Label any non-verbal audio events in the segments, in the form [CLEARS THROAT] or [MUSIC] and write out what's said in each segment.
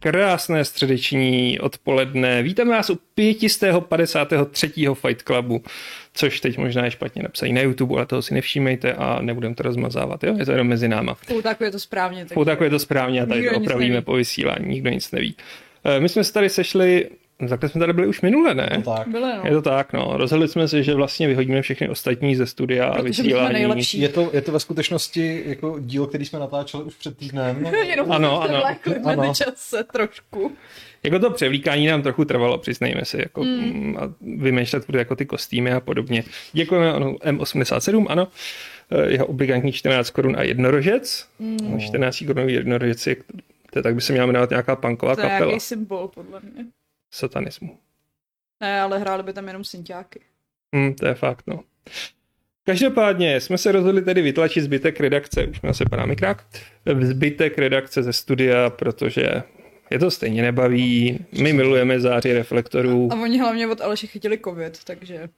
Krásné středeční odpoledne. Vítáme vás u 553. Fight Clubu, což teď možná je špatně napsaný na YouTube, ale toho si nevšímejte a nebudeme to rozmazávat, jo? Je to jenom mezi náma. Poutaku je to správně. V Poutaku je to správně a tady to opravíme po vysílání, nikdo nic neví. Eh, My jsme se tady sešli, takhle jsme tady byli už minule, ne? To tak. Bylo, no. Je to tak, no. Rozhodli jsme se, že vlastně vyhodíme všechny ostatní ze studia a vysílání. nejlepší. Je to, je to ve skutečnosti jako díl, který jsme natáčeli už před týdnem. [LAUGHS] Jenom Ano, ano, ano. mezičase trošku. Jako to převlíkání nám trochu trvalo, přiznejme si, jako mm. a vymýšlet jako ty kostýmy a podobně. Děkujeme ano, M87, ano, eh, jeho obligantní 14 korun a jednorožec. Mm. 14 korun jednorožec je, to je, tak by se měla jmenovat nějaká punková To je kapela nějaký symbol, podle mě. Satanismu. Ne, ale hráli by tam jenom synťáky. Hmm, to je fakt, no. Každopádně jsme se rozhodli tedy vytlačit zbytek redakce, už mi se padá mikrák, zbytek redakce ze studia, protože je to stejně nebaví, my milujeme záři reflektorů. A oni hlavně od Aleše chytili covid, takže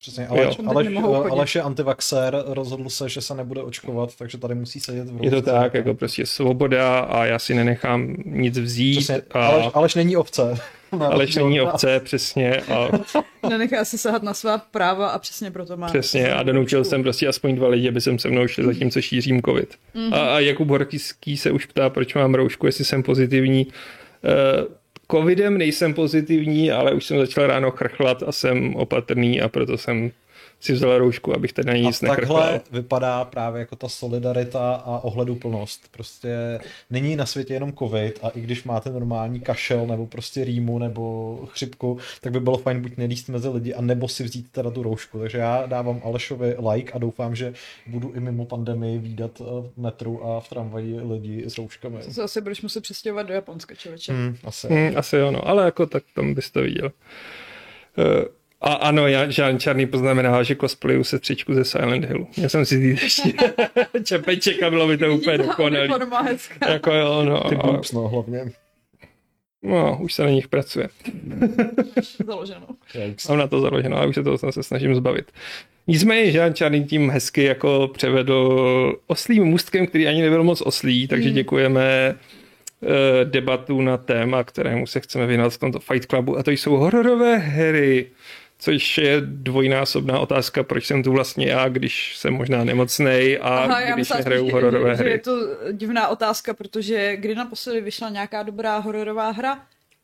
Přesně, Aleš, Jo. Aleš. Aleš je antivaxér, rozhodl se, že se nebude očkovat, takže tady musí sedět v Je to tak, jako prostě svoboda a já si nenechám nic vzít. Přesně, A Aleš, Aleš není ovce. Aleš není obce, přesně. A [LAUGHS] nenechá se sahat na svá práva a přesně proto má. přesně a donutil jsem prostě aspoň dva lidi, aby jsem se mnou šli zatímco šířím covid. Mhm. A, a Jakub Horkýský se už ptá, proč mám roušku, jestli jsem pozitivní. Uh, covidem nejsem pozitivní, ale už jsem začal ráno chrchlat a jsem opatrný a proto jsem si vzal roušku, abych tady na ní A nic nechrchlal. takhle vypadá právě jako ta solidarita a ohleduplnost. Prostě není na světě jenom covid a i když máte normální kašel nebo prostě rýmu nebo chřipku, tak by bylo fajn buď nelíst mezi lidi a nebo si vzít teda tu roušku. Takže já dávám Alešovi like a doufám, že budu i mimo pandemii výdat eh, v metru a v tramvaji lidi s rouškami. To se asi budeš muset přestěhovat do Japonska, člověče. Hmm, asi. Hmm, asi jo, no, ale jako tak tam bys to viděl. Uh, a ano, já, Žán Čarný poznamená, že cosplayu sestřičku ze Silent Hillu. Já jsem si ještě [LAUGHS] čepeček a bylo by to úplně dokonalý. Jako jo, no. Ty a- boobs, no, hlavně. No, už se na nich pracuje. [LAUGHS] Založeno. Mám na to založeno, ale už se toho se snažím zbavit. Nicméně Žán Čarný tím hezky jako převedl oslým můstkem, který ani nebyl moc oslý, takže děkujeme eh, debatu na téma, kterému se chceme věnovat v tomto Fight Clubu a to jsou hororové hry, což je dvojnásobná otázka, proč jsem tu vlastně já, když jsem možná nemocnej a Aha, já když myslela nehraju spíš, hororové že je hry. to divná otázka, protože kdy naposledy vyšla nějaká dobrá hororová hra?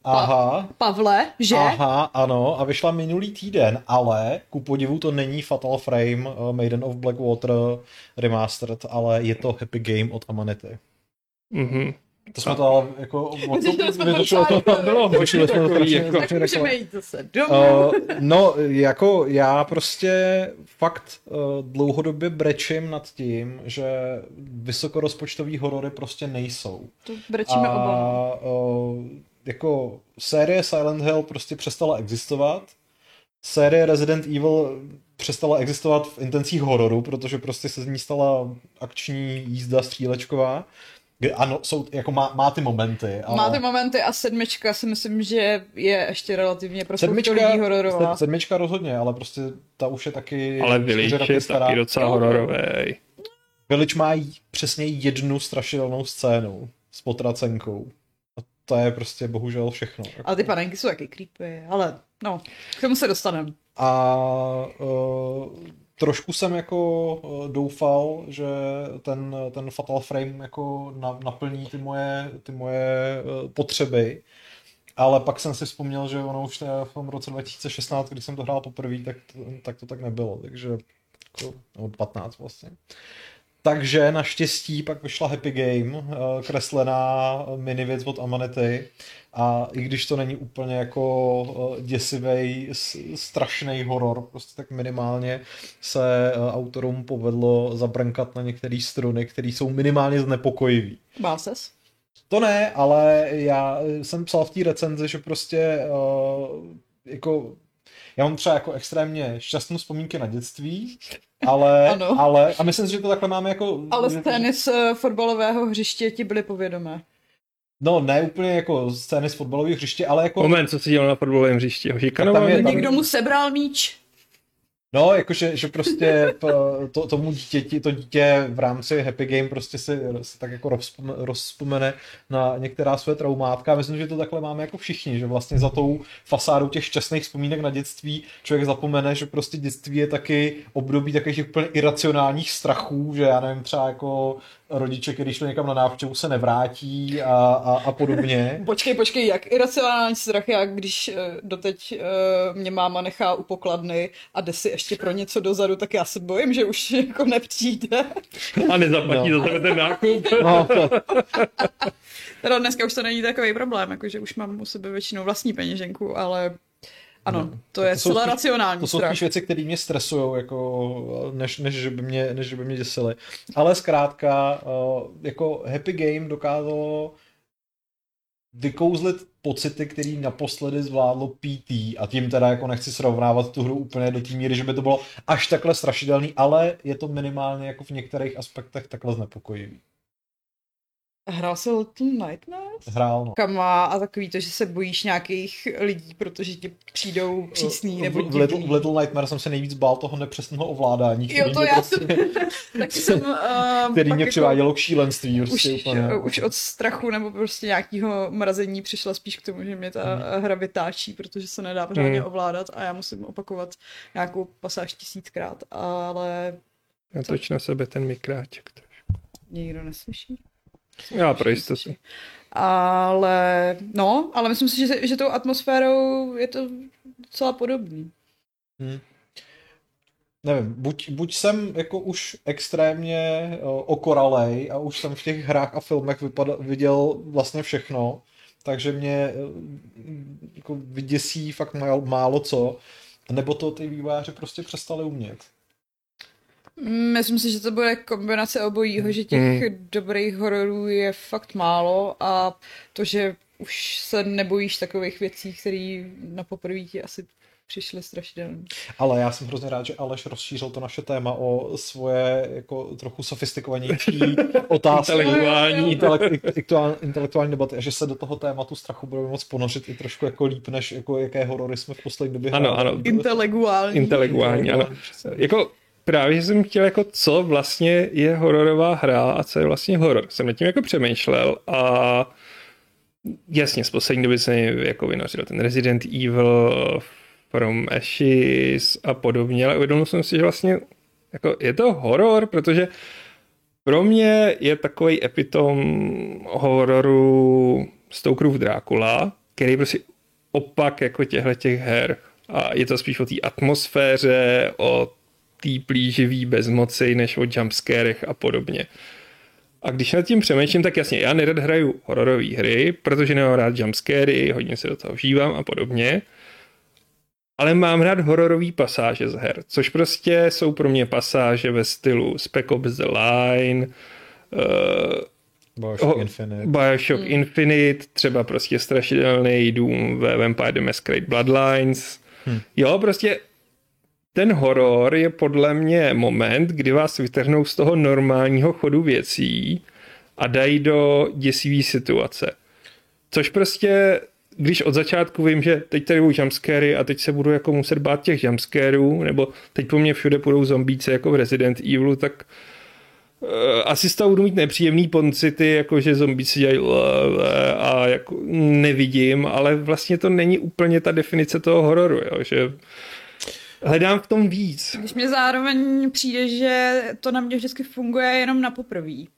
Aha. Pavle, že? Aha, ano, a vyšla minulý týden, ale ku podivu to není Fatal Frame uh, Maiden of Blackwater Remastered, ale je to Happy Game od Amanity. Mhm. To jsme to ale jako... [LAUGHS] Jsme to to bylo hodně jsme to strašně- jako- Tak můžeme jít zase domů. Uh, no, jako já prostě fakt uh, dlouhodobě brečím nad tím, že vysokorozpočtový horory prostě nejsou. to brečíme oba. A uh, jako série Silent Hill prostě přestala existovat. Série Resident Evil přestala existovat v intencích hororu, protože prostě se z ní stala akční jízda střílečková. Kde, ano, jsou, jako má, má ty momenty. Ale... Má ty momenty a sedmička si myslím, že je ještě relativně pro Sedmička, lidí hororová. sed- sedmička rozhodně, ale prostě ta už je taky Ale Village je stará. taky docela hororový. Village má přesně jednu strašidelnou scénu s potracenkou. A to je prostě bohužel všechno. Ale ty panenky jsou taky creepy, ale no, k tomu se dostaneme. A uh, trošku jsem jako uh, doufal, že ten, ten Fatal Frame jako na, naplní ty moje, ty moje uh, potřeby, ale pak jsem si vzpomněl, že ono už v tom roce 2016, když jsem to hrál poprvé, tak, tak to tak nebylo, takže jako, nebo 15 vlastně. Takže naštěstí pak vyšla Happy Game, eh, kreslená mini věc od Amanity a i když to není úplně jako děsivý, strašný horor, prostě tak minimálně se eh, autorům povedlo zabrnkat na některé struny, které jsou minimálně znepokojivý. Bál ses? To ne, ale já jsem psal v té recenzi, že prostě uh, jako já mám třeba jako extrémně šťastnou vzpomínky na dětství, ale, [LAUGHS] Ano. ale a myslím si, že to takhle máme jako... Ale scény z eh, fotbalového hřiště ti byly povědomé. No, ne úplně jako scény z fotbalových hřiště, ale jako... Moment, co si dělal na fotbalovém hřišti? Ho tam je- někdo? Někdo mu sebral míč. No, jakože že prostě to, tomu dítěti, to dítě v rámci Happy Game prostě si, si tak jako rozpomene na některá své traumátka. Myslím, že to takhle máme jako všichni, že vlastně za tou fasádou těch šťastných vzpomínek na dětství člověk zapomene, že prostě dětství je taky období takových úplně iracionálních strachů, že já nevím, třeba jako rodiče, který šli někam na návštěvu, se nevrátí a, a, a podobně. [LAUGHS] počkej, počkej, jak iracionální strach, jak když uh, doteď uh, mě máma nechá u pokladny a jde si ještě pro něco dozadu, tak já se bojím, že už [LAUGHS] jako nepřijde. A nezaplatí no. za tebe ten nákup. [LAUGHS] No, teda dneska už to není takový problém, jakože už mám u sebe většinou vlastní peněženku, ale ano, no. to je to celé spíš, racionální To jsou spíš věci, které mě stresují, jako, než, než, že by mě, než by mě děsily. Ale zkrátka, uh, jako Happy Game dokázalo vykouzlit pocity, který naposledy zvládlo PT a tím teda jako nechci srovnávat tu hru úplně do té míry, že by to bylo až takhle strašidelný, ale je to minimálně jako v některých aspektech takhle znepokojivý. Hrál jsi Little Nightmares? Hrál, no. Kama a takový to, že se bojíš nějakých lidí, protože ti přijdou přísný nebo v, v, Little, v Little Nightmares jsem se nejvíc bál toho nepřesného ovládání. Jo, to já prostě, jsem, [LAUGHS] tak jsem uh, který mě jako přivádělo k šílenství. Prostě už, úplně. už od strachu nebo prostě nějakého mrazení přišla spíš k tomu, že mě ta hmm. hra vytáčí, protože se nedá pořádně hmm. ovládat a já musím opakovat nějakou pasáž tisíckrát, ale... Natoč na sebe ten mikráček. Nikdo neslyší? Já pro jistotu. Ale, no, ale myslím si, že, že tou atmosférou je to docela podobný. Hmm. Nevím, buď, buď jsem jako už extrémně uh, okoralej a už jsem v těch hrách a filmech vypadal, viděl vlastně všechno, takže mě uh, jako vyděsí fakt málo, málo co, nebo to ty vývojáři prostě přestali umět. Myslím si, že to bude kombinace obojího, že těch mm. dobrých hororů je fakt málo a to, že už se nebojíš takových věcí, které na poprvé ti asi přišly strašidelné. Ale já jsem hrozně rád, že Aleš rozšířil to naše téma o svoje jako trochu sofistikovanější [LAUGHS] otázky. intelektuální. Intelektuální, intelektuální debaty a že se do toho tématu strachu budeme moc ponořit i trošku jako líp, než jako jaké horory jsme v poslední době Ano, ano. Intelektuální. Intelektuální, ano. Jako právě jsem chtěl jako co vlastně je hororová hra a co je vlastně horor. Jsem nad tím jako přemýšlel a jasně z poslední doby jsem jako vynořil ten Resident Evil From Ashes a podobně, ale uvědomil jsem si, že vlastně jako je to horor, protože pro mě je takový epitom hororu Stokerův Drákula, který prostě opak jako těchto těch her. A je to spíš o té atmosféře, o té plíživý bezmoci než o jumpscarech a podobně. A když nad tím přemýšlím, tak jasně, já nerad hraju hororové hry, protože nemám rád jumpscary, hodně se do toho vžívám a podobně. Ale mám rád hororové pasáže z her, což prostě jsou pro mě pasáže ve stylu Spec Ops The Line, uh, Bioshock Infinite. Bioshock hmm. Infinite, třeba prostě strašidelný dům ve Vampire the Masquerade Bloodlines. Hmm. Jo, prostě ten horor je podle mě moment, kdy vás vytrhnou z toho normálního chodu věcí a dají do děsivé situace. Což prostě, když od začátku vím, že teď tady budou jumpscary a teď se budu jako muset bát těch jumpscarů, nebo teď po mně všude půjdou zombíci jako v Resident Evilu, tak uh, asi z toho budu mít nepříjemný pocity, jako že zombíci dělají a jako nevidím, ale vlastně to není úplně ta definice toho hororu, jo, že hledám v tom víc. Když mě zároveň přijde, že to na mě vždycky funguje jenom na poprví.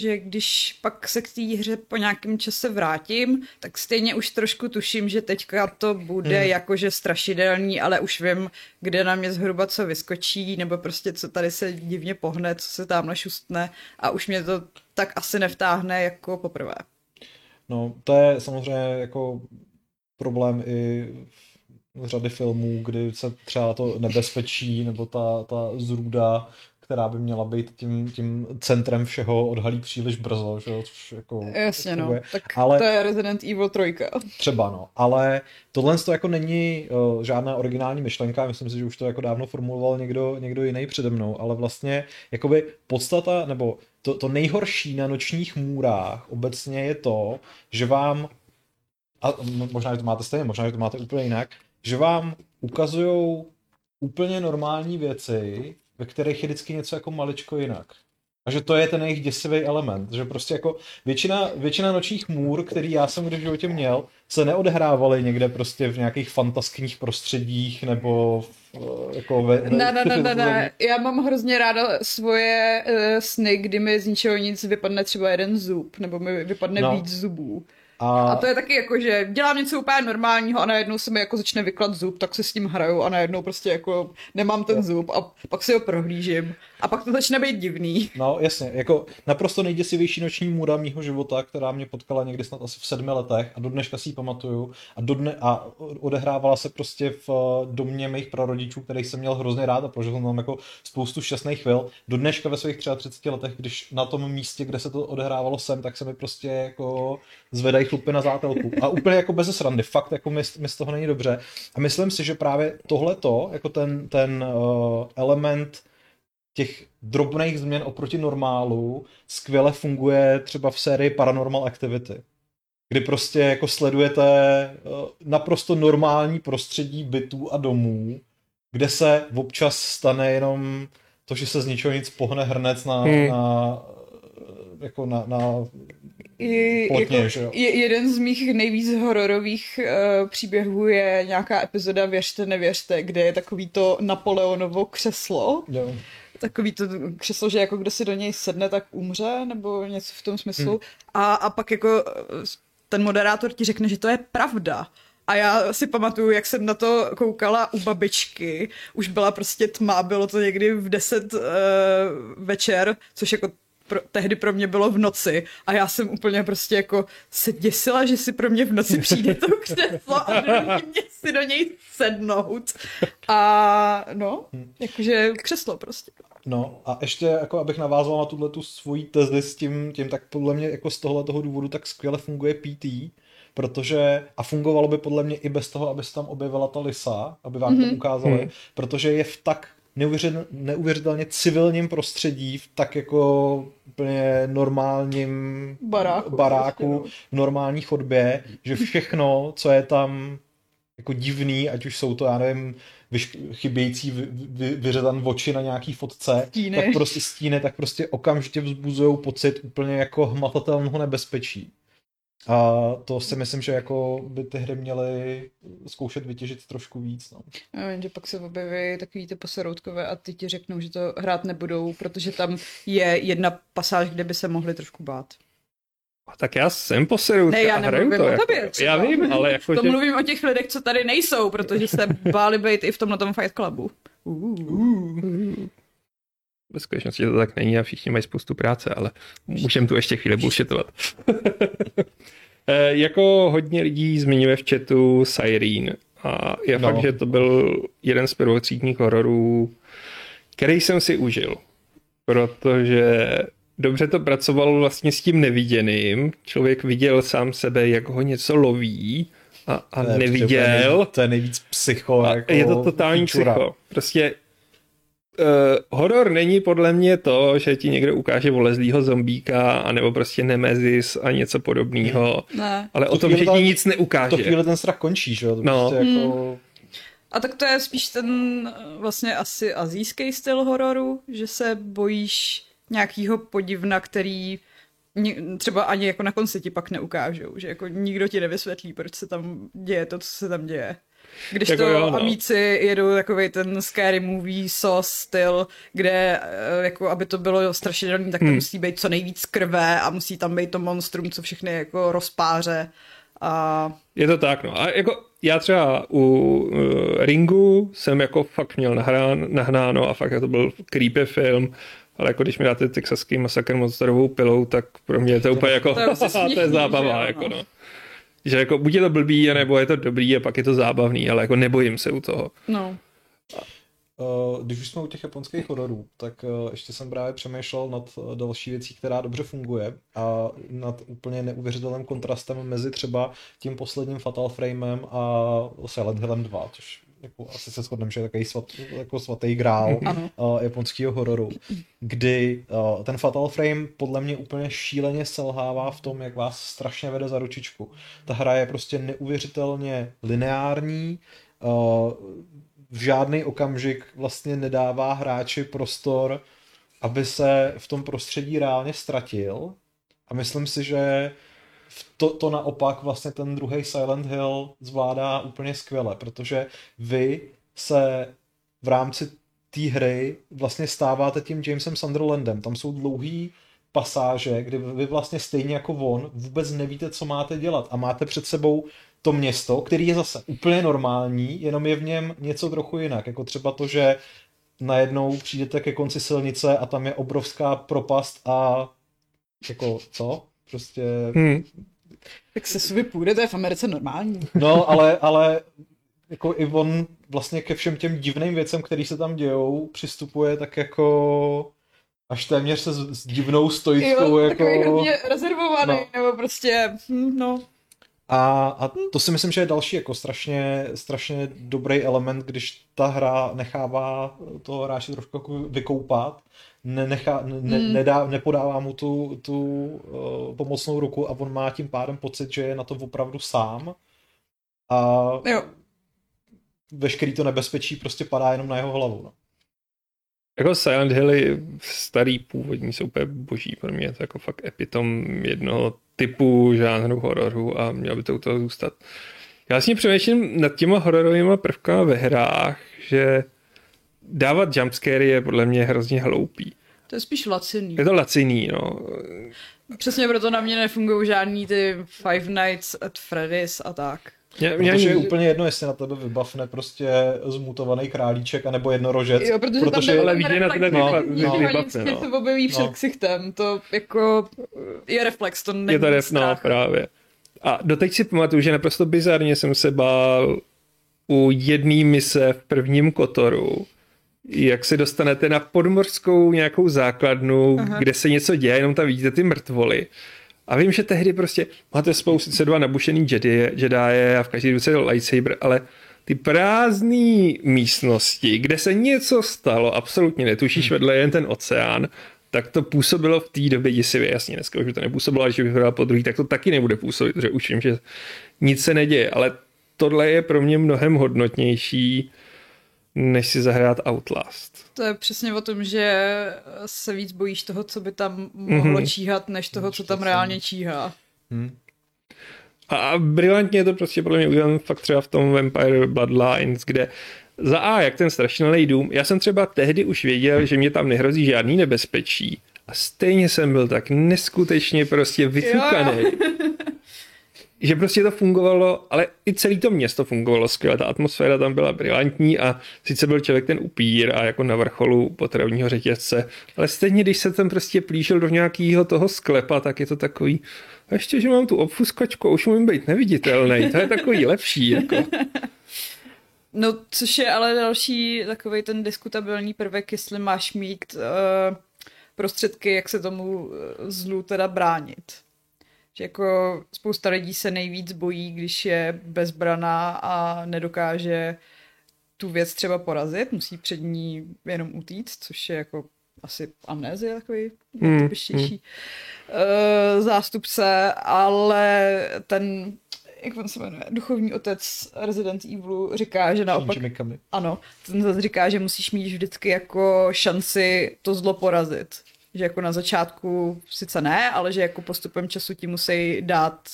Že když pak se k té hře po nějakém čase vrátím, tak stejně už trošku tuším, že teďka to bude hmm. jakože strašidelný, ale už vím, kde na mě zhruba co vyskočí, nebo prostě co tady se divně pohne, co se tamhle šustne a už mě to tak asi nevtáhne jako poprvé. No, to je samozřejmě jako problém i v řady filmů, kdy se třeba to nebezpečí nebo ta, ta zrůda, která by měla být tím, tím centrem všeho, odhalí příliš brzo, že jo, což jako... Jasně, no, je. tak ale, to je Resident Evil 3. Třeba, no, ale tohle to jako není uh, žádná originální myšlenka, myslím si, že už to jako dávno formuloval někdo, někdo jiný přede mnou, ale vlastně jakoby podstata, nebo to, to nejhorší na nočních můrách obecně je to, že vám a možná, že to máte stejně, možná, že to máte úplně jinak, že vám ukazují úplně normální věci, ve kterých je vždycky něco jako maličko jinak. A že to je ten jejich děsivý element, že prostě jako většina, většina nočních můr, který já jsem kdy v životě měl, se neodehrávaly někde prostě v nějakých fantaských prostředích nebo v, jako ve... Ne, ne, ne, ne, ne, [LAUGHS] já mám hrozně ráda svoje uh, sny, kdy mi z ničeho nic vypadne třeba jeden zub, nebo mi vypadne no. víc zubů. A... a to je taky jako, že dělám něco úplně normálního a najednou se mi jako začne vyklat zub, tak se s tím hraju a najednou prostě jako nemám ten zub a pak si ho prohlížím a pak to začne být divný. No jasně, jako naprosto nejděsivější noční můra mýho života, která mě potkala někdy snad asi v sedmi letech a do dneška si ji pamatuju a, do dne, a odehrávala se prostě v eh, domě mých prarodičů, kterých jsem měl hrozně rád a prožil jsem tam jako spoustu šťastných chvil. Do dneška ve svých 33 letech, když na tom místě, kde se to odehrávalo jsem, tak se mi prostě jako zvedají chlupy na zátelku. A úplně jako bez srandy, fakt jako mi, mi z toho není dobře. A myslím si, že právě tohleto, jako ten, ten uh, element těch drobných změn oproti normálu skvěle funguje třeba v sérii Paranormal Activity. Kdy prostě jako sledujete uh, naprosto normální prostředí bytů a domů, kde se občas stane jenom to, že se z ničeho nic pohne hrnec na, hmm. na jako na, na i, plotně, jako, že? Je, jeden z mých nejvíc hororových uh, příběhů je nějaká epizoda Věřte, nevěřte, kde je takový to Napoleonovo křeslo. Jo. Takový to křeslo, že jako kdo si do něj sedne, tak umře, nebo něco v tom smyslu. Hmm. A, a pak jako eh, ten moderátor ti řekne, že to je pravda. A já si pamatuju, jak jsem na to koukala u babičky. Už byla prostě tma, bylo to někdy v 10 uh, večer, což jako pro, tehdy pro mě bylo v noci a já jsem úplně prostě jako se děsila, že si pro mě v noci přijde to křeslo a mě si do něj sednout. A no, jakože křeslo prostě. No a ještě, jako abych navázal na tuhle tu svoji tezi s tím, tím, tak podle mě jako z tohle toho důvodu tak skvěle funguje PT, protože, a fungovalo by podle mě i bez toho, aby se tam objevila ta lisa, aby vám mm-hmm. to ukázali, mm. protože je v tak neuvěřitelně, civilním prostředí, v tak jako úplně normálním baráku, baráku prostě, no. v normální chodbě, že všechno, co je tam jako divný, ať už jsou to, já nevím, vyš- chybějící vy, vy, vyřezan oči na nějaký fotce, stíny. tak prostě stíny, tak prostě okamžitě vzbuzují pocit úplně jako hmatatelného nebezpečí. A to si myslím, že jako by ty hry měly zkoušet vytěžit trošku víc. No. Vím, že pak se objeví takový ty poseroutkové a ty ti řeknou, že to hrát nebudou, protože tam je jedna pasáž, kde by se mohli trošku bát. A tak já jsem poseroutka ne, já a hraju to. O jako, tobě, já vím, ale jako, To že... mluvím o těch lidech, co tady nejsou, protože se báli být i v tomhle tom Fight Clubu. Uh. Uh ve skutečnosti to tak není a všichni mají spoustu práce, ale můžeme tu ještě chvíli bullshitovat. [LAUGHS] Eh, jako hodně lidí zmiňuje v chatu Siren a je no. fakt, že to byl jeden z prvotřídních hororů, který jsem si užil, protože dobře to pracovalo vlastně s tím neviděným. Člověk viděl sám sebe, jak ho něco loví a, a to je, neviděl. To je, nejvíc psycho. A jako je to totální píčura. psycho. Prostě uh, horor není podle mě to, že ti někdo ukáže volezlýho zombíka, anebo prostě nemezis a něco podobného. Ne. Ale to o tom, že ti nic neukáže. To chvíli ten strach končí, že jo? No. Prostě jako... Hmm. A tak to je spíš ten vlastně asi azijský styl hororu, že se bojíš nějakýho podivna, který třeba ani jako na konci ti pak neukážou, že jako nikdo ti nevysvětlí, proč se tam děje to, co se tam děje. Když jako to jo, no. amíci jedou takový ten scary movie sauce styl, kde eh, jako aby to bylo strašidelný, tak to hmm. musí být co nejvíc krve a musí tam být to monstrum, co všechny jako rozpáře. A... Je to tak, no. A jako já třeba u uh, Ringu jsem jako fakt měl nahrán, nahnáno a fakt to byl creepy film, ale jako když mi dáte texaský masakr monsterovou pilou, tak pro mě je to, úplně jako, to je, [LAUGHS] to je zábava, jako no. Že jako buď je to blbý, nebo je to dobrý a pak je to zábavný, ale jako nebojím se u toho. No. Uh, když už jsme u těch japonských hororů, tak uh, ještě jsem právě přemýšlel nad uh, další věcí, která dobře funguje a nad úplně neuvěřitelným kontrastem mezi třeba tím posledním Fatal Framem a Silent Hillem 2, což jako asi se shodneme, že je takový svat, jako svatý grál uh, japonského hororu, kdy uh, ten Fatal Frame podle mě úplně šíleně selhává v tom, jak vás strašně vede za ručičku. Ta hra je prostě neuvěřitelně lineární, uh, v žádný okamžik vlastně nedává hráči prostor, aby se v tom prostředí reálně ztratil. A myslím si, že to, to naopak vlastně ten druhý Silent Hill zvládá úplně skvěle, protože vy se v rámci té hry vlastně stáváte tím Jamesem Sunderlandem. Tam jsou dlouhý pasáže, kdy vy vlastně stejně jako on vůbec nevíte, co máte dělat a máte před sebou to město, který je zase úplně normální, jenom je v něm něco trochu jinak, jako třeba to, že najednou přijdete ke konci silnice a tam je obrovská propast a jako co? Prostě... Hmm. Tak se svý půjde, to je v Americe normální. No, ale, ale jako i on vlastně ke všem těm divným věcem, které se tam dějou, přistupuje tak jako až téměř se s, s divnou stojíckou. Jo, jako... takový rezervovaný, no. nebo prostě, hm, no. A, a to si myslím, že je další jako strašně, strašně dobrý element, když ta hra nechává toho hráče trošku jako vykoupat, nenechá, ne, mm. nedá, nepodává mu tu, tu uh, pomocnou ruku a on má tím pádem pocit, že je na to opravdu sám. A jo. veškerý to nebezpečí prostě padá jenom na jeho hlavu. No. Jako Silent Hilly starý původní jsou úplně boží pro mě, to jako fakt epitom jednoho typu žánru hororu a měl by to u toho zůstat. Já si přemýšlím nad těma hororovými prvkami ve hrách, že dávat jumpscary je podle mě hrozně hloupý. To je spíš laciný. Je to laciný, no. Přesně proto na mě nefungují žádný ty Five Nights at Freddy's a tak. Mě, mě protože je úplně jedno, jestli na tebe vybavne prostě zmutovaný králíček anebo jednorožec. Jo, protože, protože tam ale vidí na tebe no, no, vybavne, no. se objeví před no. ksichtem, to jako je reflex, to není Je to ref, no, právě. A doteď si pamatuju, že naprosto bizarně jsem se bál u jedné mise v prvním Kotoru, jak se dostanete na podmorskou nějakou základnu, Aha. kde se něco děje, jenom tam vidíte ty mrtvoly. A vím, že tehdy prostě máte spolu sice dva nabušený Jedi, Jedi a v každý ruce lightsaber, ale ty prázdné místnosti, kde se něco stalo, absolutně netušíš, hmm. vedle jen ten oceán, tak to působilo v té době děsivě. Jasně, dneska už by to nepůsobilo, ale že bych hrál po druhý, tak to taky nebude působit, protože už vím, že nic se neděje, ale tohle je pro mě mnohem hodnotnější než si zahrát Outlast. To je přesně o tom, že se víc bojíš toho, co by tam mohlo mm-hmm. číhat, než toho, co tam reálně číhá. Hmm. A brilantně je to prostě podle mě udělám fakt třeba v tom Vampire Bloodlines, kde za A, jak ten strašný dům, já jsem třeba tehdy už věděl, že mě tam nehrozí žádný nebezpečí. A stejně jsem byl tak neskutečně prostě vycukaný. [LAUGHS] že prostě to fungovalo, ale i celý to město fungovalo skvěle, ta atmosféra tam byla brilantní a sice byl člověk ten upír a jako na vrcholu potravního řetězce, ale stejně, když se tam prostě plížil do nějakého toho sklepa, tak je to takový, a ještě, že mám tu obfuskačku, už můžu být neviditelný, to je takový lepší, jako. [LAUGHS] No, což je ale další takový ten diskutabilní prvek, jestli máš mít uh, prostředky, jak se tomu eh, zlu teda bránit. Že jako spousta lidí se nejvíc bojí, když je bezbraná a nedokáže tu věc třeba porazit, musí před ní jenom utíct, což je jako asi amnézie takový hmm. typičtější hmm. zástupce, ale ten jak on se jmenuje, duchovní otec Resident Evilu říká, že naopak... Ano, ten zase říká, že musíš mít vždycky jako šanci to zlo porazit že jako na začátku sice ne, ale že jako postupem času ti musí dát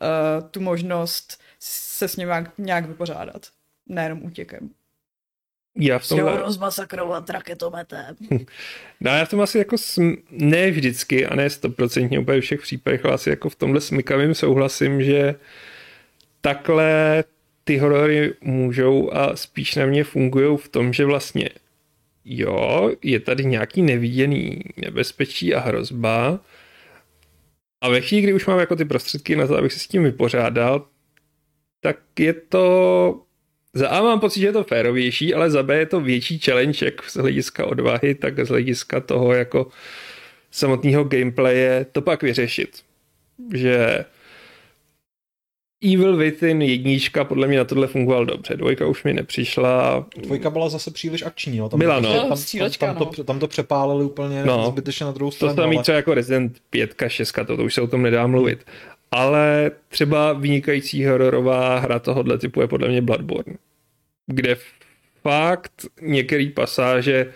uh, tu možnost se s ním nějak, vypořádat. Nejenom útěkem. Já v tom... Jo, rozmasakrovat raketometem. [LAUGHS] No já v tom asi jako sm... ne vždycky a ne stoprocentně úplně všech případech, ale asi jako v tomhle smykavým souhlasím, že takhle ty horory můžou a spíš na mě fungují v tom, že vlastně jo, je tady nějaký neviděný nebezpečí a hrozba a ve chvíli, kdy už mám jako ty prostředky na to, abych se s tím vypořádal, tak je to za A mám pocit, že je to férovější, ale za B je to větší challenge, jak z hlediska odvahy, tak z hlediska toho jako samotného gameplaye to pak vyřešit. Že Evil Within jednička podle mě na tohle fungoval dobře, dvojka už mi nepřišla. Dvojka byla zase příliš akční, no. Tam byla, no. Tam, tam, tam, no. to, tam to přepálili úplně no. zbytečně na druhou stranu. To tam ale... třeba jako Resident 5, 6, to, to už se o tom nedá mluvit. Ale třeba vynikající hororová hra tohohle typu je podle mě Bloodborne, kde fakt některé pasáže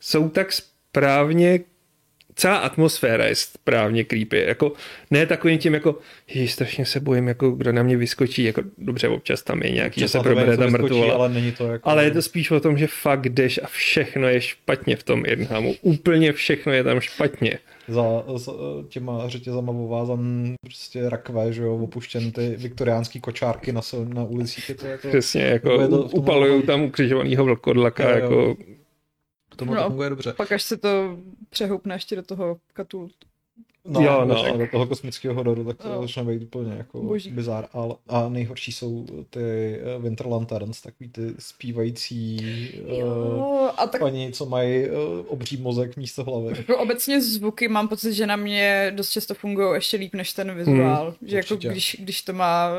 jsou tak správně celá atmosféra je správně creepy. Jako, ne takovým tím jako, ježiš, strašně se bojím, jako kdo na mě vyskočí, jako dobře, občas tam je nějaký, že se probere ta mrtvola. Ale, není to jako... ale je to spíš o tom, že fakt jdeš a všechno je špatně v tom Irnhamu. Úplně všechno je tam špatně. Za, za těma řetězama vovázan prostě rakve, že jo, opuštěn ty viktoriánský kočárky na, na ulicích. Je to jako, Přesně, jako to, upalují tam ukřižovanýho vlkodlaka, jo, jo. jako tomu no, to funguje dobře. Pak až se to přehoupne ještě do toho katulu. No, jo, no. do toho kosmického hororu, tak to no. začne být úplně jako Boží. bizár. A, a nejhorší jsou ty eh, Winter Lanterns, takový ty zpívající jo, uh, a tak... paní, co mají uh, obří mozek místo hlavy. Jako obecně zvuky mám pocit, že na mě dost často fungují ještě líp než ten vizuál. Hmm, že jako když, když to má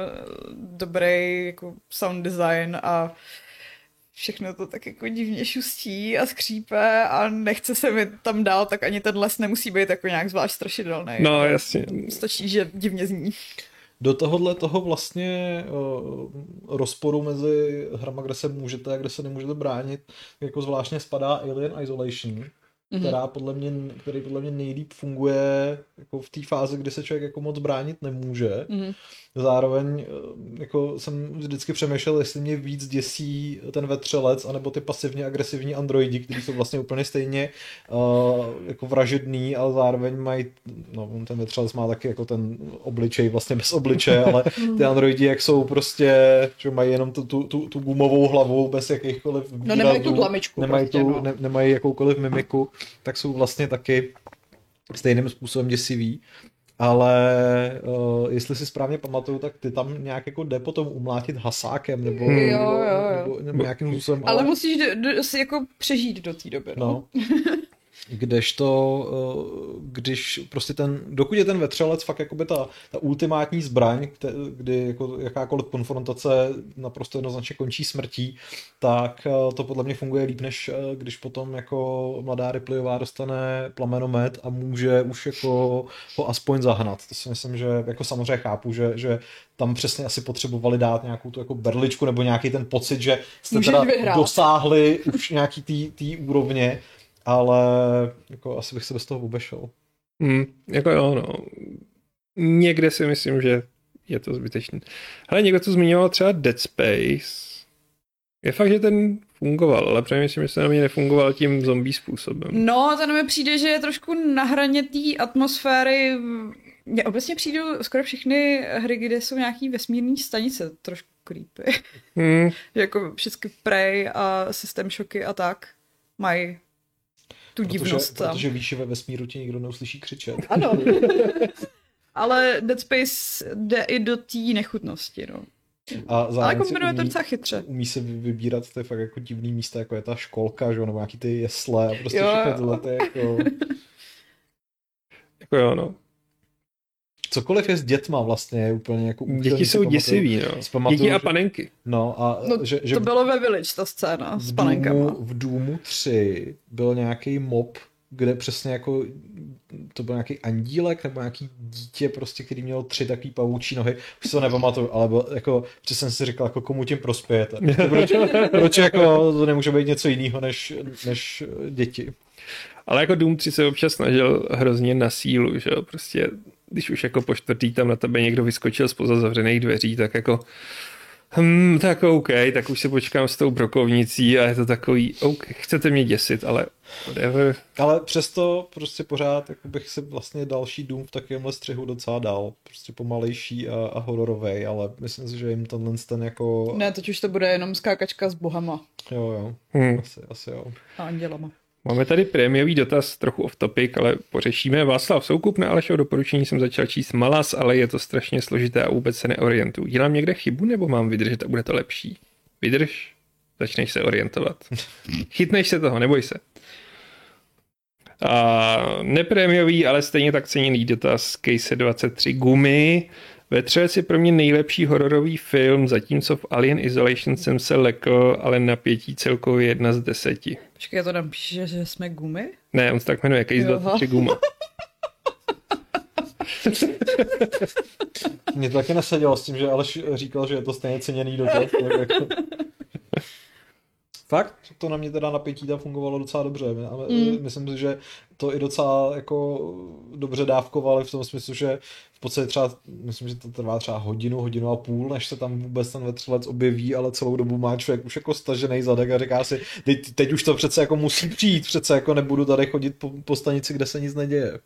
dobrý jako sound design a všechno to tak jako divně šustí a skřípe a nechce se mi tam dál, tak ani ten les nemusí být jako nějak zvlášť strašidelný. No, jasně. Stačí, že divně zní. Do tohohle toho vlastně uh, rozporu mezi hrama, kde se můžete a kde se nemůžete bránit, jako zvláštně spadá Alien Isolation, mm-hmm. která podle mě, který podle mě nejlíp funguje jako v té fázi, kdy se člověk jako moc bránit nemůže. Mm-hmm. Zároveň eh, jako jsem vždycky přemýšlel, jestli mě víc děsí ten vetřelec, anebo ty pasivně agresivní androidi, kteří jsou vlastně úplně stejně uh, jako vražedný, ale zároveň mají, no ten vetřelec má taky jako ten obličej vlastně bez obličeje, ale [LAUGHS] ty androidi jak jsou prostě, že mají jenom tu, tu, tu, tu gumovou hlavu bez jakýchkoliv výrazů, No nemají tu tlamičku. Nemají, prostě, tu, no. ne, nemají jakoukoliv mimiku, tak jsou vlastně taky stejným způsobem děsivý ale uh, jestli si správně pamatuju, tak ty tam nějak jako jde potom umlátit hasákem nebo, hmm. jo, jo, jo. nebo, nebo nějakým způsobem. Ale, ale musíš do, do, si jako přežít do té doby. No. no. [LAUGHS] Kdežto, eh, když prostě ten, dokud je ten vetřelec fakt jakoby ta, ta ultimátní zbraň, kdy jako jakákoliv konfrontace naprosto jednoznačně končí smrtí, tak eh, to podle mě funguje líp, než eh, když potom jako mladá Ripleyová dostane plamenomet a může už jako ho aspoň zahnat. To si myslím, že jako samozřejmě chápu, že, že tam přesně asi potřebovali dát nějakou tu jako berličku nebo nějaký ten pocit, že jste teda dosáhli už nějaký té úrovně, ale jako asi bych se bez toho obešel. Hmm, jako jo, no. Někde si myslím, že je to zbytečné. Ale někdo to zmiňoval třeba Dead Space. Je fakt, že ten fungoval, ale přemýšlím, že se na mě nefungoval tím zombie způsobem. No, to mi přijde, že je trošku na hraně té atmosféry. Mně obecně přijdu skoro všechny hry, kde jsou nějaký vesmírné stanice, trošku creepy. Hmm. [LAUGHS] jako všechny Prey a System Shocky a tak mají tu protože, divnost tam. Protože víš, že ve vesmíru tě nikdo neuslyší křičet. [LAUGHS] Ano. [LAUGHS] Ale Dead Space jde i do té nechutnosti, no. A Ale kombinuje to docela chytře. Umí se vybírat ty fakt jako divný místa, jako je ta školka, že? nebo nějaký ty jesle a prostě jo. všechno tyhle ty jako... [LAUGHS] jako jo, no cokoliv je s dětma vlastně je úplně jako Děti jsou děsivý, no. Děti a panenky. No a no, že, že, to bylo ve Village ta scéna s panenkama. v Důmu 3 byl nějaký mob, kde přesně jako to byl nějaký andílek nebo nějaký dítě prostě, který měl tři takový pavoučí nohy, už se to nepamatuju, ale byl, jako, přesně jsem si říkal, jako komu tím prospějete. [LAUGHS] proč, proč jako to nemůže být něco jiného než, než děti. Ale jako Doom 3 se občas snažil hrozně na sílu, že jo, prostě když už jako po čtvrtý tam na tebe někdo vyskočil z zavřených dveří, tak jako hm, tak OK, tak už se počkám s tou brokovnicí a je to takový, OK, chcete mě děsit, ale whatever. Ale přesto prostě pořád jako bych si vlastně další dům v takovémhle střihu docela dal. Prostě pomalejší a, a hororovej, ale myslím si, že jim tenhle ten jako... Ne, teď už to bude jenom skákačka s bohama. Jo, jo. Hmm. Asi, asi jo. A andělama. Máme tady prémiový dotaz, trochu off topic, ale pořešíme. Václav Soukup na Alešovo doporučení jsem začal číst malas, ale je to strašně složité a vůbec se neorientuju. Dělám někde chybu nebo mám vydržet a bude to lepší? Vydrž, začneš se orientovat. [LAUGHS] Chytneš se toho, neboj se. A neprémiový, ale stejně tak ceněný dotaz Case 23 gumy. Ve třech je pro mě nejlepší hororový film, zatímco v Alien Isolation jsem se lekl, ale napětí celkově jedna z deseti. Počkej, já to napíše, že jsme gumy? Ne, on se tak jmenuje, Case 23 guma. [LAUGHS] Mně to taky nesedělo s tím, že Aleš říkal, že je to stejně ceněný dotaz. jako... Fakt? To na mě teda napětí tam fungovalo docela dobře. Ale Mm. myslím si, že to i docela jako dobře dávkovali v tom smyslu, že v podstatě třeba, myslím, že to trvá třeba hodinu, hodinu a půl, než se tam vůbec ten vetřelec objeví, ale celou dobu má člověk už jako stažený zadek a říká si, teď, teď už to přece jako musí přijít, přece jako nebudu tady chodit po, po stanici, kde se nic neděje.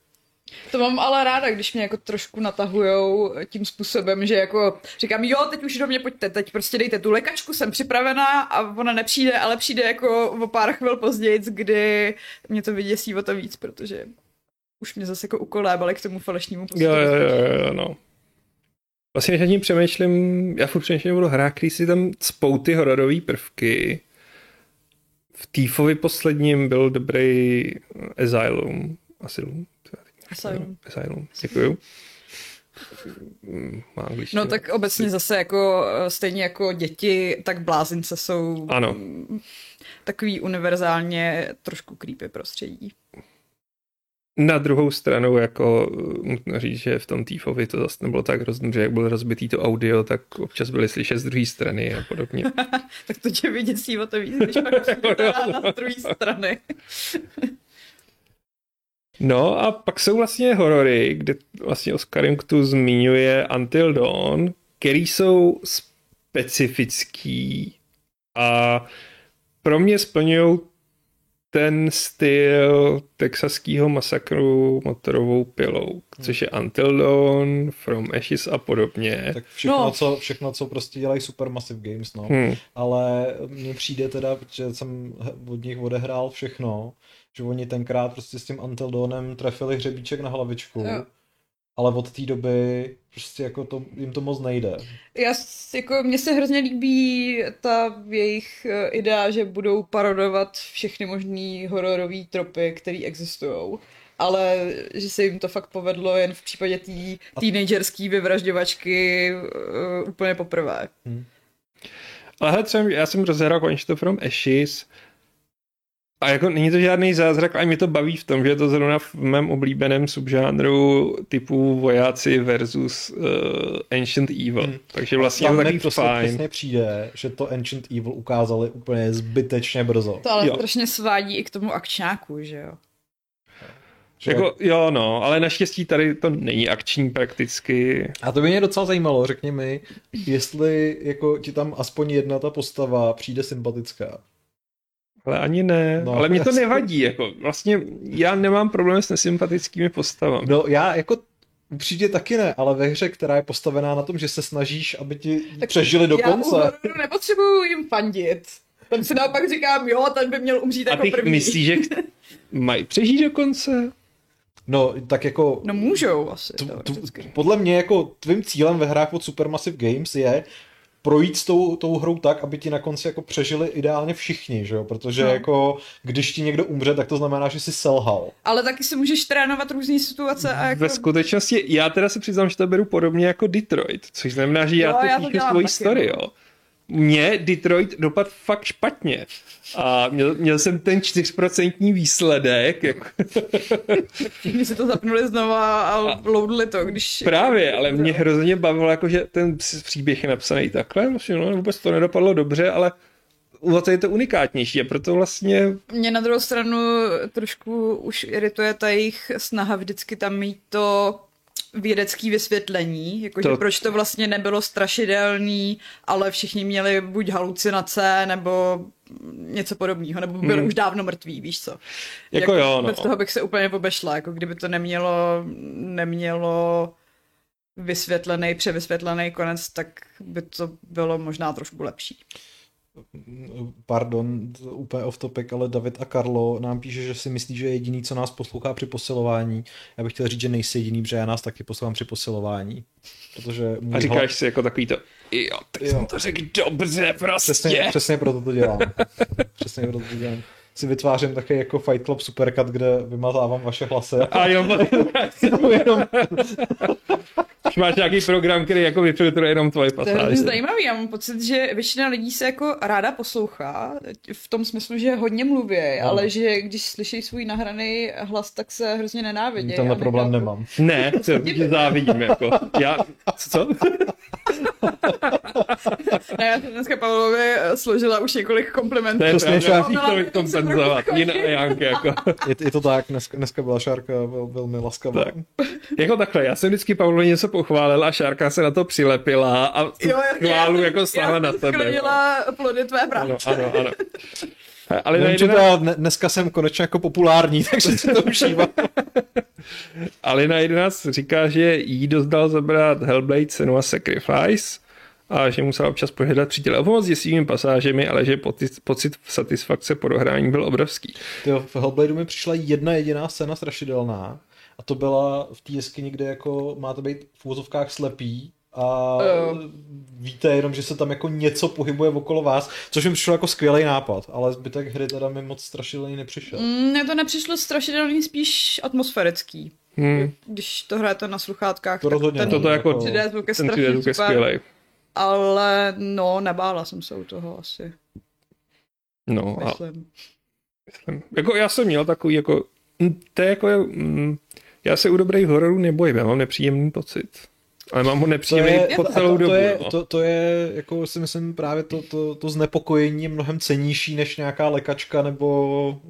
To mám ale ráda, když mě jako trošku natahujou tím způsobem, že jako říkám, jo, teď už do mě pojďte, teď prostě dejte tu lékačku, jsem připravená a ona nepřijde, ale přijde jako o pár chvil později, kdy mě to vyděsí o to víc, protože už mě zase jako ukolébali k tomu falešnímu Jo, jo, jo, jo, no. Vlastně, když nad tím přemýšlím, já furt přemýšlím o hrách, který si tam cpou ty hororové prvky. V Týfovi posledním byl dobrý Asylum. Asylum? Asylum. Asylum, děkuju. Mm, Má angličtina. No tak obecně zase jako eh, stejně jako děti, tak blázince jsou Ano. takový univerzálně trošku creepy prostředí. Na druhou stranu, jako uh, nutno říct, že v tom Týfovi to zase nebylo tak hrozný, že jak bylo rozbitý to audio, tak občas byly slyšet z druhé strany a podobně. [LAUGHS] tak to tě vyděsí o to víc, když pak [LAUGHS] na druhé strany. No a pak jsou vlastně horory, kde vlastně Oscar tu zmiňuje Until Dawn, který jsou specifický a pro mě splňují ten styl texaského masakru motorovou pilou, což je Until Dawn, From Ashes a podobně. Tak všechno, No. co, všechno, co prostě dělají Supermassive Games, no. Hmm. ale mně přijde teda, protože jsem od nich odehrál všechno, že oni tenkrát prostě s tím Until Dawnem trefili hřebíček na hlavičku, Jo. ale od té doby prostě jako to, jim to moc nejde. Já jako, mně se hrozně líbí ta jejich eh, idea, že budou parodovat všechny možný hororové tropy, které existují. Ale že se jim to fakt povedlo jen v případě té teenagerské vyvražďovačky uh, úplně poprvé. Ale hele, třeba já jsem rozhrál konečně to From Ashes a jako není to žádný zázrak, ale mě to baví v tom, že je to zrovna v mém oblíbeném subžánru typu vojáci versus uh, Ancient Evil. Hmm. Takže vlastně to taky prostě fajn. přesně přijde, že to Ancient Evil ukázali úplně zbytečně brzo. To ale Jo. strašně svádí i k tomu akčňáku, že jo? Že Jako, jo, no, ale naštěstí tady to není akční prakticky. A to by mě docela zajímalo, řekni mi, jestli jako ti tam aspoň jedna ta postava přijde sympatická. Ale ani ne, No, ale mě to jasně. nevadí, jako vlastně já nemám problém s nesympatickými postavami. No já jako upřímně taky ne, ale ve hře, která je postavená na tom, že se snažíš, aby ti Tak přežili do Já konce. hororu nepotřebuju jim fandit. Tam si naopak říkám, jo, ten by měl umřít A jako ty první. myslíš, že mají přežít do konce? No, tak jako No můžou asi. tu, tu, podle mě jako tvým cílem ve hrách od Supermassive Games je projít s tou, tou hrou tak, aby ti na konci jako přežili ideálně všichni, že jo? Protože No. jako když ti někdo umře, tak to znamená, že jsi selhal. Ale taky si můžeš trénovat různé situace a jako... Ve skutečnosti, já teda se přiznám, že to beru podobně jako Detroit, což znamená, že já Jo, teď já to píšu svoji taky, story, no. jo. Mně Detroit dopad fakt špatně. A měl, měl jsem ten 4% výsledek, jako, si to zapnuli znova a loadli to, když... právě, ale mě hrozně bavilo, jako, že ten příběh je napsaný takhle, vlastně, no, vůbec to nedopadlo dobře, ale to je to unikátnější a proto vlastně Mě na druhou stranu trošku už irituje ta jejich snaha vždycky tam mít to vědecký vysvětlení, jakože To- proč to vlastně nebylo strašidelný, ale všichni měli buď halucinace, nebo něco podobného, nebo byli Hmm. už dávno mrtví, víš co. Jako jo, no. Bez toho bych se úplně pobešla, jako kdyby to nemělo, nemělo vysvětlený, převysvětlený konec, tak by to bylo možná trošku lepší. Pardon, úplně off topic, ale David a Karlo nám píše, že si myslí, že je jediný, co nás poslouchá při posilování. Já bych chtěl říct, že nejsi jediný, protože já nás taky poslouchám při posilování. Protože a říkáš si jako takový to, jo, tak Jo. jsem to řekl dobře prostě. Přesně, přesně proto to dělám. přesně proto to dělám. Si vytvářím taky jako Fight Club Supercut, kde vymazávám vaše hlasy. A jo, [LAUGHS] [LAUGHS] jenom, už máš nějaký program, který jako vyfiltruje jenom tvoje To je pasáže. zajímavý, já mám pocit, že většina lidí se jako ráda poslouchá, v tom smyslu, že hodně mluví, Ano. ale že když slyší svůj nahraný hlas, tak se hrozně nenávidí. tenhle problém nemám. Ne, to závidím, jako. Já, co? [LAUGHS] ne, já jsem dneska Pavlovi složila už několik komplimentů. To je Přesně, šák. musíš to Janka, jako. Je, je to tak, dneska, dneska byla Šárka vel, velmi laskavá. Tak. Jako takhle, já jsem vždycky Pavlovi něco pochválil a Šárka se na to přilepila a tu chválu jako stála na tebe. Sklonila plody tvé Ano, práce. ano, ano. Ale na Vím, že jedená, teda dne- dneska jsem konečně jako populární, [LAUGHS] takže si to užívám. ale na 11 říká, že jí dozdal zabrat Hellblade cenu a Sacrifice a že musel občas požádat přítele o pomoc děsivými pasážemi, ale že pocit, pocit satisfakce po dohrání byl obrovský. Tyjo, v Hellbladeu mi přišla jedna jediná scéna strašidelná a to byla v té jeskyni, kde jako máte být v úvozovkách slepý a Jo. víte jenom, že se tam jako něco pohybuje okolo vás, což mi přišlo jako skvělý nápad, ale zbytek hry teda mi moc strašidelný nepřišel. Mm, Mně to nepřišlo strašidelný, spíš atmosférický. Hmm. Když to hrajete na sluchátkách, To tak rozhodně. ten Toto jako- 3D zvuk je Ten strašně 3D zvuk je skvělej. ale no, nebála jsem se u toho asi, No a myslím. myslím, jako já jsem měl takový jako, mm, to je jako, mm, já se u dobrých hororů nebojím, já mám nepříjemný pocit. Ale mám ho To nepříjemný je, po to, celou to, dobu. to, je, no. to, to je, jako si myslím, právě to, to, to znepokojení je mnohem cenější než nějaká lekačka nebo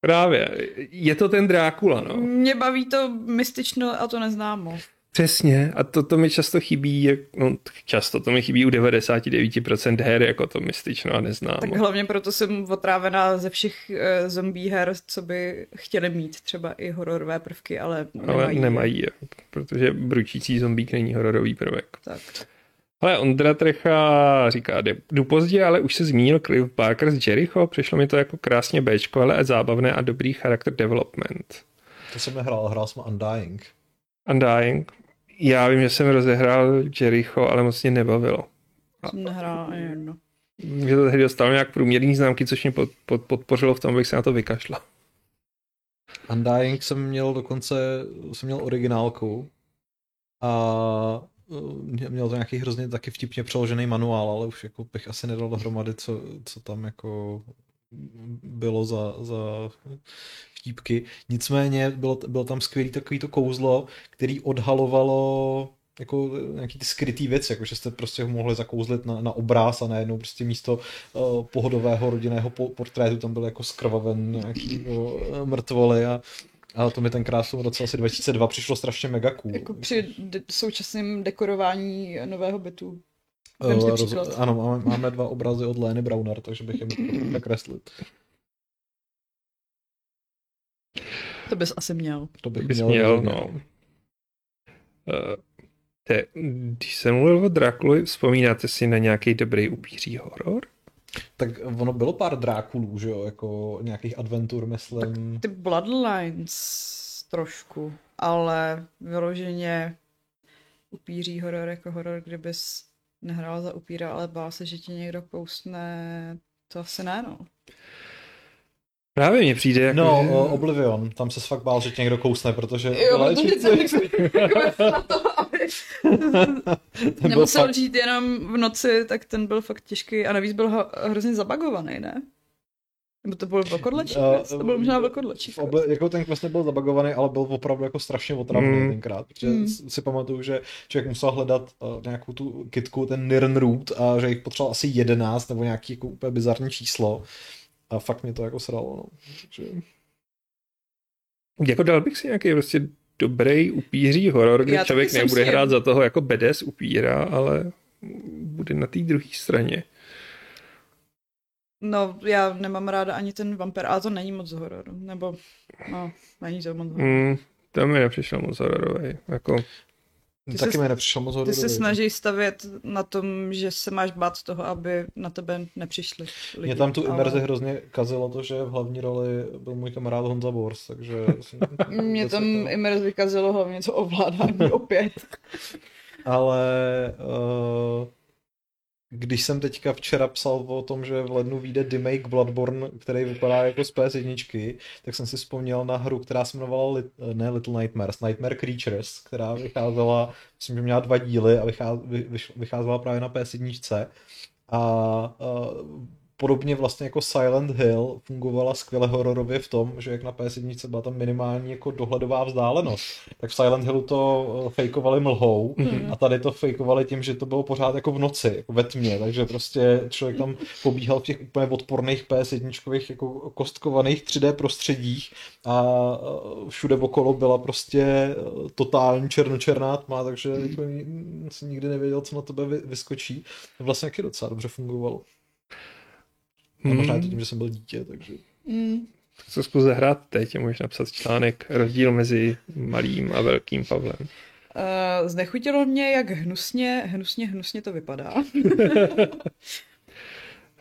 Právě, je to ten Drákula, no. Mě baví to mystično a to neznámo. Přesně, a to, to mi často chybí, jak, no často, to mi chybí u 99% her, jako to mystično a neznámo. Tak hlavně proto jsem otrávená ze všech uh, zombie her, co by chtěli mít třeba i hororové prvky, ale nemají. ale nemají, je, protože bručící zombík není hororový prvek. Tak. Ale Ondra Trecha říká, jdu pozdě, ale už se zmínil Cliff Barker z Jericho, přišlo mi to jako krásně Bčko, ale zábavné a dobrý charakter development. to jsem nehrál, hrál jsem Undying. Undying. Já vím, že jsem rozehrál Jericho, ale moc mě nebavilo. Jsem nehrála ani jedno. Že to tehdy dostalo nějak průměrný známky, což mě pod, pod, podpořilo v tom, abych se na to vykašlal. Undying jsem měl dokonce, jsem měl originálku a mě- měl to nějaký hrozně taky vtipně přeložený manuál, ale už jako bych asi nedal dohromady, co, co tam jako bylo za, za vtípky. Nicméně bylo, bylo tam skvělý takový to kouzlo, který odhalovalo jako nějaký ty skrytý věci, jako že jste prostě ho mohli zakouzlit na, na obráz a najednou prostě místo uh, pohodového rodinného po- portrétu tam byl jako skrvaven nějaký uh, mrtvoly a, a to mi tenkrát v tom roce asi 2002 přišlo strašně mega cool. Jako při de- současném dekorování nového bytu. Eh, si roz-. Ano, máme, máme dva obrazy od Lény Brauner, takže bych je mohl nakreslit. To bys asi měl. To bych Bys měl, měl, no. Uh, te, když jsem mluvil o Drakuli, vzpomínáte si na nějaký dobrý upíří horor? Tak ono bylo pár drákulů, že jo, jako nějakých adventur, myslím. Ty Bloodlines trošku, ale vyloženě upíří horor jako horor, kdybys nehrál za upíra, ale bál se, že ti někdo kousne, to asi ne, no. Právě mně přijde jako, No, že- Oblivion, tam se fakt bál, že tě někdo kousne, protože... Jo, protože léčicí- jsem na to, aby [LAUGHS] ten nemusel fakt, žít jenom v noci, tak ten byl fakt těžký a navíc byl ho, hrozně zabagovaný, ne? Nebo to byl vlkodlačík? Eh, Uh, to byl možná vlkodlačík. v obli, jako ten quest nebyl zabagovaný, ale byl opravdu jako strašně otravný Mm. tenkrát, protože Mm. si pamatuju, že člověk musel hledat uh, nějakou tu kitku, ten Nirn Root a že jich potřeboval asi 11 nebo nějaký jako úplně bizarní číslo a fakt mě to jako sralo, no. Takže... jako dal bych si nějaký prostě dobrý upíří horor, kde Já člověk nebude hrát za toho jako bedes upíra, ale bude na té druhé straně. No, já nemám ráda ani ten vampir, ale to není moc horor. Nebo, no, není to moc horor. Mm, to mi nepřišel moc hororový. Jako, Ty Taky se- mi nepřišel moc Ty se snaží stavět na tom, že se máš bát toho, aby na tebe nepřišli lidi. Mě tam tu ale- imerzi hrozně kazilo to, že v hlavní roli byl můj kamarád Honza Bors, takže... [LAUGHS] Mě tam jako- imerzi vykazilo hlavně to ovládání [LAUGHS] opět. Ale uh, když jsem teďka včera psal o tom, že v lednu vyjde remake Bloodborne, který vypadá jako z PS1, tak jsem si vzpomněl na hru, která se jmenovala Lit, ne Little Nightmares, Nightmare Creatures, která vycházela, myslím, že měla dva díly a vycházela, vycházela právě na PS1. A uh, podobně vlastně jako Silent Hill fungovala skvěle hororově v tom, že jak na PS1 byla tam minimální jako dohledová vzdálenost, tak v Silent Hillu to eh, fejkovali mlhou mm-hmm. a tady to fejkovali tím, že to bylo pořád jako v noci, jako ve tmě, takže prostě člověk tam pobíhal v těch úplně odporných PS1 jako kostkovaných 3D prostředích a eh, všude okolo byla prostě eh, totální černočerná tma, takže jako si nikdy nevěděl, co na tebe vyskočí. Vlastně taky docela dobře fungovalo. A možná je to tím, že jsem byl dítě, takže... Mm. Co zkus zahrát teď a můžeš napsat článek rozdíl mezi malým a velkým Pavlem. Uh, znechutilo mě, jak hnusně, hnusně, hnusně to vypadá. [LAUGHS]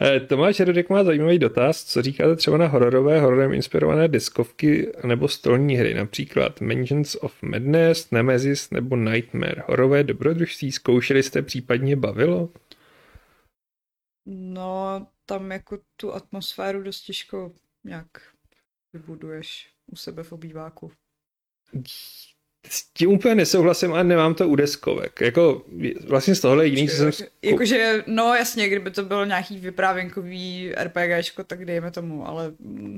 Eh, Tomáš Rudek má zajímavý dotaz, co říkáte třeba na hororové, hororem inspirované diskovky nebo stolní hry, například Mansions of Madness, Nemesis nebo Nightmare. Horové dobrodružství zkoušeli jste, případně bavilo? No, tam jako tu atmosféru dost těžko nějak vybuduješ u sebe v obýváku. S tím úplně nesouhlasím a nemám to u deskovek. Jako vlastně z tohle jediný, jsem... Jakože, no jasně, kdyby to byl nějaký vyprávěnkový RPGčko, tak dejme tomu, ale mm,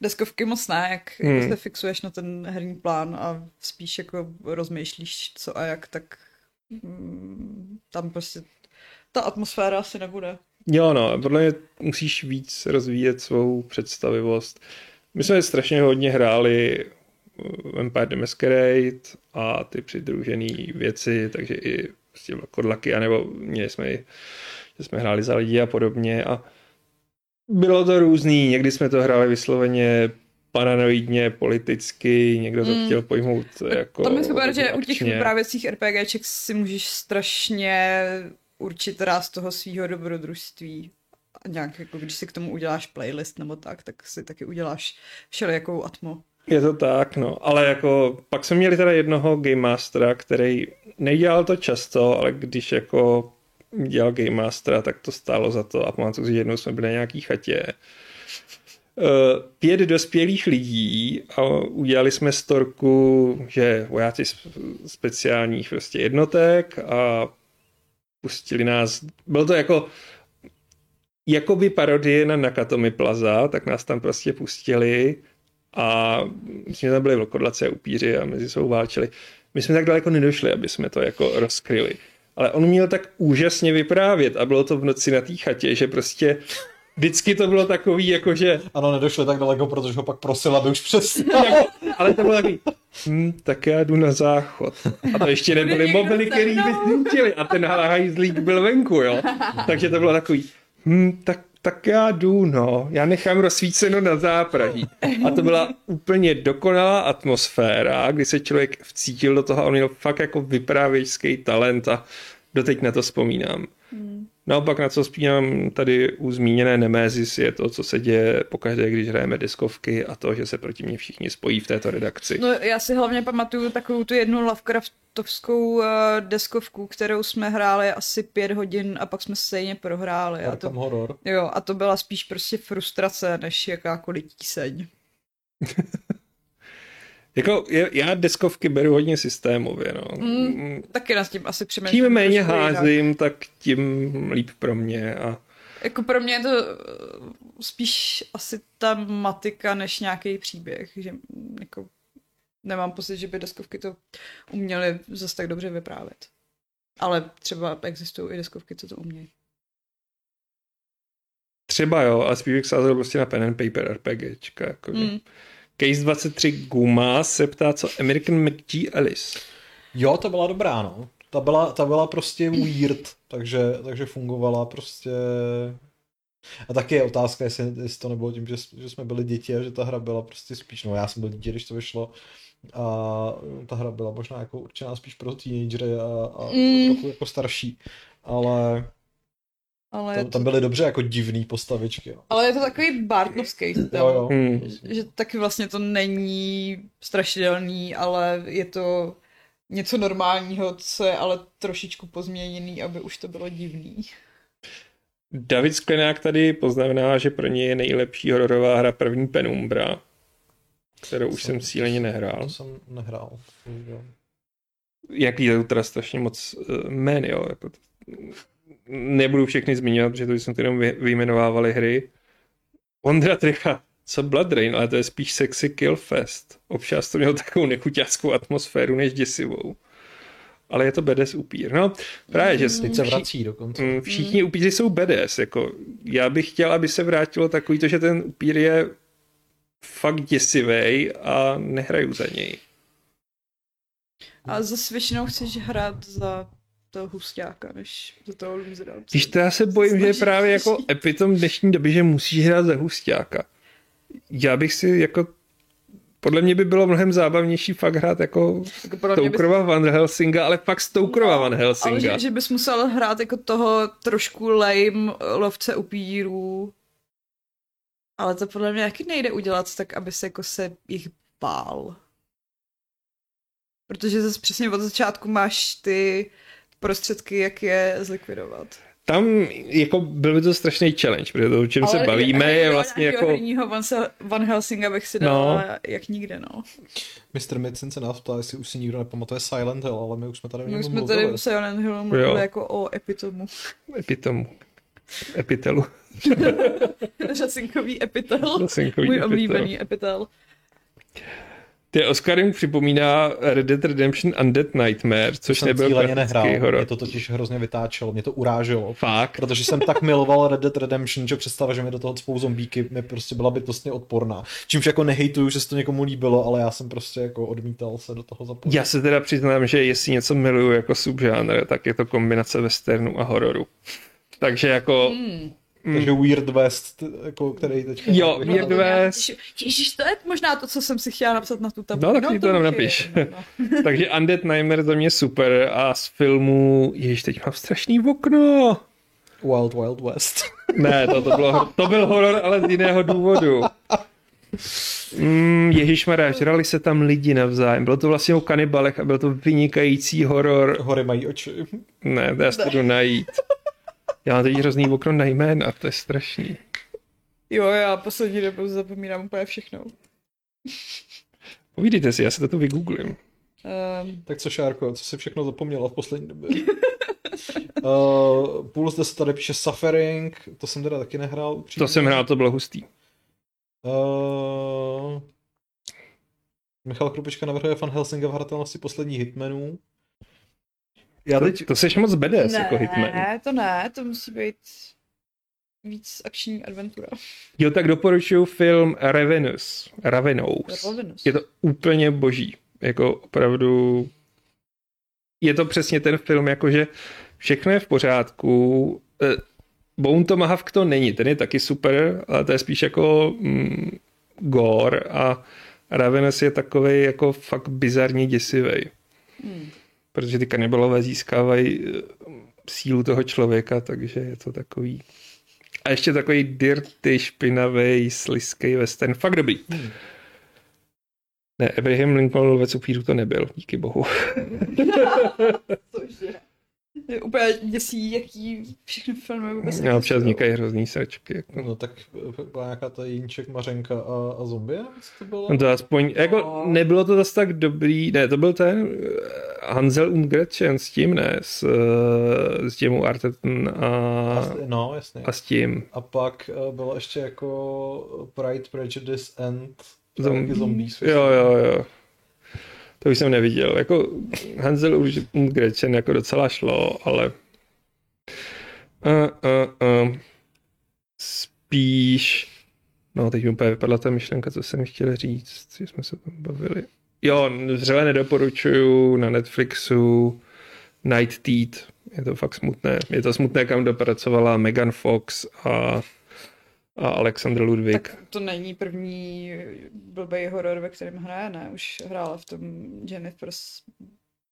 deskovky moc ne, jak hmm. se fixuješ na ten herní plán a spíš jako rozmýšlíš co a jak, tak mm, tam prostě ta atmosféra asi nebude. Jo, no, podle mě musíš víc rozvíjet svou představivost. My jsme strašně hodně hráli Vampire the Masquerade a ty přidružené věci, takže i prostě kodlaky, anebo měli jsme že jsme hráli za lidi a podobně a bylo to různý, někdy jsme to hráli vysloveně paranoidně, politicky, někdo to mm. chtěl pojmout jako Tam je super, že u těch vyprávěcích RPGček si můžeš strašně určit ráz toho svého dobrodružství. A nějak, jako když si k tomu uděláš playlist nebo tak, tak si taky uděláš všelijakou atmo. Je to tak, no, ale jako pak jsme měli teda jednoho Game Mastera, který nedělal to často, ale když jako dělal Game Mastera, tak to stálo za to a pamatuju si, že jednou jsme byli na nějaký chatě uh, pět dospělých lidí a udělali jsme storku, že vojáci speciálních prostě jednotek a pustili nás, bylo to jako jakoby parodie na Nakatomi Plaza, tak nás tam prostě pustili a myslím, že tam byly vlkodlace a upíři a mezi sebou válčili. My jsme tak daleko nedošli, aby jsme to jako rozkryli. Ale on měl tak úžasně vyprávět a bylo to v noci na té chatě, že prostě vždycky to bylo takový, jako že... Ano, nedošli tak daleko, protože ho pak prosil, aby už přestal. [LAUGHS] Ale to bylo takový, hm, tak já jdu na záchod. A to ještě nebyly mobily, který by zničili. A ten hajzlík byl venku, jo. Takže to bylo takový, hm, tak tak já jdu, no, já nechám rozsvíceno na zápraží. A to byla úplně dokonalá atmosféra, kdy se člověk vcítil do toho a on měl fakt jako vyprávěčský talent a doteď na to vzpomínám. Naopak na co spínám tady u zmíněné Nemesis je to, co se děje pokaždé, když hrajeme diskovky a to, že se proti mě všichni spojí v této redakci. No já si hlavně pamatuju takovou tu jednu Lovecraftovskou uh, deskovku, kterou jsme hráli asi pět hodin a pak jsme stejně prohráli. A to, horror. Jo, a to byla spíš prostě frustrace, než jakákoliv tíseň. [LAUGHS] Jako, já deskovky beru hodně systémově, no. Mm, taky nás tím asi přemýšlím. Tím méně házím, jinak. tak tím líp pro mě a... Jako pro mě je to eh, spíš asi ta matika, než nějaký příběh, že jako nemám pocit, že by deskovky to uměly zase tak dobře vyprávět. Ale třeba existují i deskovky, co to umějí. Třeba jo, ale spíš bych sázel prostě na pen and paper RPGčka, jako mm. Case 23 Guma se ptá, co American McG Alice. Jo, to byla dobrá, no. Ta byla, ta byla prostě weird, takže, takže fungovala prostě... A taky je otázka, jestli, jestli to nebylo tím, že, že jsme byli děti a že ta hra byla prostě spíš, no já jsem byl dítě, když to vyšlo, a ta hra byla možná jako určená spíš pro teenagery a, a mm. trochu jako starší, ale ale tam, tam byly dobře jako divný postavičky. Jo. Ale je to takový Bartnovský styl. Jo, jo. Hmm. Že taky vlastně to není strašidelný, ale je to něco normálního, co je ale trošičku pozměněný, aby už to bylo divný. David Sklenák tady poznamená, že pro něj je nejlepší hororová hra první Penumbra, kterou už jsem cíleně nehrál. To jsem nehrál. Jaký je to teda strašně moc uh, men, jo. Jako nebudu všechny zmiňovat, protože to jsme jenom vyjmenovávali hry. Ondra Tricha, co Blood Rain, ale to je spíš sexy kill fest. Občas to mělo takovou nechuťáckou atmosféru než děsivou. Ale je to BDS upír. No, právě, že Teď se vrací dokonce. Mm, všichni upíři jsou BDS. Jako, já bych chtěl, aby se vrátilo takový to, že ten upír je fakt děsivý a nehraju za něj. A zase většinou chceš hrát za toho hustáka, než za toho losera. Když to já se bojím, že je právě jako epitom dnešní doby, že musíš hrát za hustáka. Já bych si jako podle mě by bylo mnohem zábavnější fakt hrát jako, jako Stokerova bys... Van Helsinga, ale fakt Stokerova no, Van Helsinga. Ale že, že bys musel hrát jako toho trošku lame lovce upírů. Ale to podle mě taky nejde udělat tak, aby se jako se jich bál. Protože zase přesně od začátku máš ty prostředky, jak je zlikvidovat. Tam jako byl by to strašný challenge, protože to, o čem Ale se bavíme, je, je vlastně jako... Van, Van Helsinga bych si dal no. jak nikde, no. Mr. Midson se nás ptá, jestli už si nikdo nepamatuje Silent Hill, ale my už jsme tady My jsme tady u Silent Hill mluvili jako o epitomu. [LAUGHS] Epitomu. Epitelu. [LAUGHS] Řasinkový epitel. Řasinkový Můj epitel. oblíbený epitel. Ty Oscar mi připomíná Red Dead Redemption Undead Nightmare, což jsem nebyl klasický nehrál. horor. Mě to totiž hrozně vytáčelo, mě to uráželo. Fakt? Protože jsem tak miloval Red Dead Redemption, že představa, že mi do toho cpou zombíky, mi prostě byla bytostně odporná. Čímž jako nehejtuju, že se to někomu líbilo, ale já jsem prostě jako odmítal se do toho zapojit. Já se teda přiznám, že jestli něco miluju jako subžánr, tak je to kombinace westernu a hororu. Takže jako... Hmm Mm. Takže Weird West, jako, který teď... Jo, Weird West. Ježiš, to je možná to, co jsem si chtěla napsat na tu tabulku. No, tak no, to nám napiš. No. [LAUGHS] Takže Undead Nightmare za mě super a z filmu, ježiš, teď mám strašný okno. Wild Wild West. ne, to, to, bylo, to byl horor, ale z jiného důvodu. Mm, Ježišmarja, žrali se tam lidi navzájem. Bylo to vlastně o kanibalech a byl to vynikající horor. Hory mají oči. Ne, to já si to najít. Já mám teď hrozný okno na jména, to je strašný. Jo, já poslední dobou zapomínám úplně všechno. Povídejte si, já se to vygooglím. Um... Tak co, Šárko, co jsi všechno zapomněla v poslední době? [LAUGHS] uh, půl zde se tady píše Suffering, to jsem teda taky nehrál. Upřímně. To jsem hrál, to bylo hustý. Uh, Michal Krupička navrhuje Fan Helsinga v hratelnosti posledních Hitmanů. Já teď... to, to seš moc BDS ne, jako Hitman. Ne, to ne, to musí být víc akční adventura. Jo, tak doporučuju film Ravenous. Ravenous. Ravenous. Je to úplně boží. Jako opravdu... Je to přesně ten film, jakože všechno je v pořádku. Eh, Bone Tomahawk to není, ten je taky super, ale to je spíš jako mm, gore a Ravenous je takový jako fakt bizarně děsivý. Hmm protože ty kanibalové získávají eh, sílu toho člověka, takže je to takový... A ještě takový dirty, špinavý, sliský western. Fakt dobrý. Hmm. Ne, Abraham Lincoln lovec upíru to nebyl, díky bohu. [LAUGHS] Je úplně děsí, jaký všechny filmy vůbec Já občas vznikají hrozný sračky. Jako. No tak byla nějaká ta Jinček, Mařenka a, a zombie? To, bylo? no to aspoň, jako no. nebylo to zase tak dobrý, ne, to byl ten eh, Hansel und Gretchen s tím, ne, s, eh, s tím Arteten a, a, no, jasně. a s tím. A pak eh, bylo ještě jako Pride, Prejudice and Zombie. Zombies. Jo, jo, jo. To už jsem neviděl. Jako Hansel už Gretchen jako docela šlo, ale uh, uh, uh. spíš no teď mi úplně vypadla ta myšlenka, co jsem chtěl říct, co jsme se tam bavili. Jo, zřele nedoporučuju na Netflixu Night Teeth. Je to fakt smutné. Je to smutné, kam dopracovala Megan Fox a a Alexander Ludwig. Tak to není první blbý horor, ve kterém hraje, ne? Už hrála v tom Jennifer's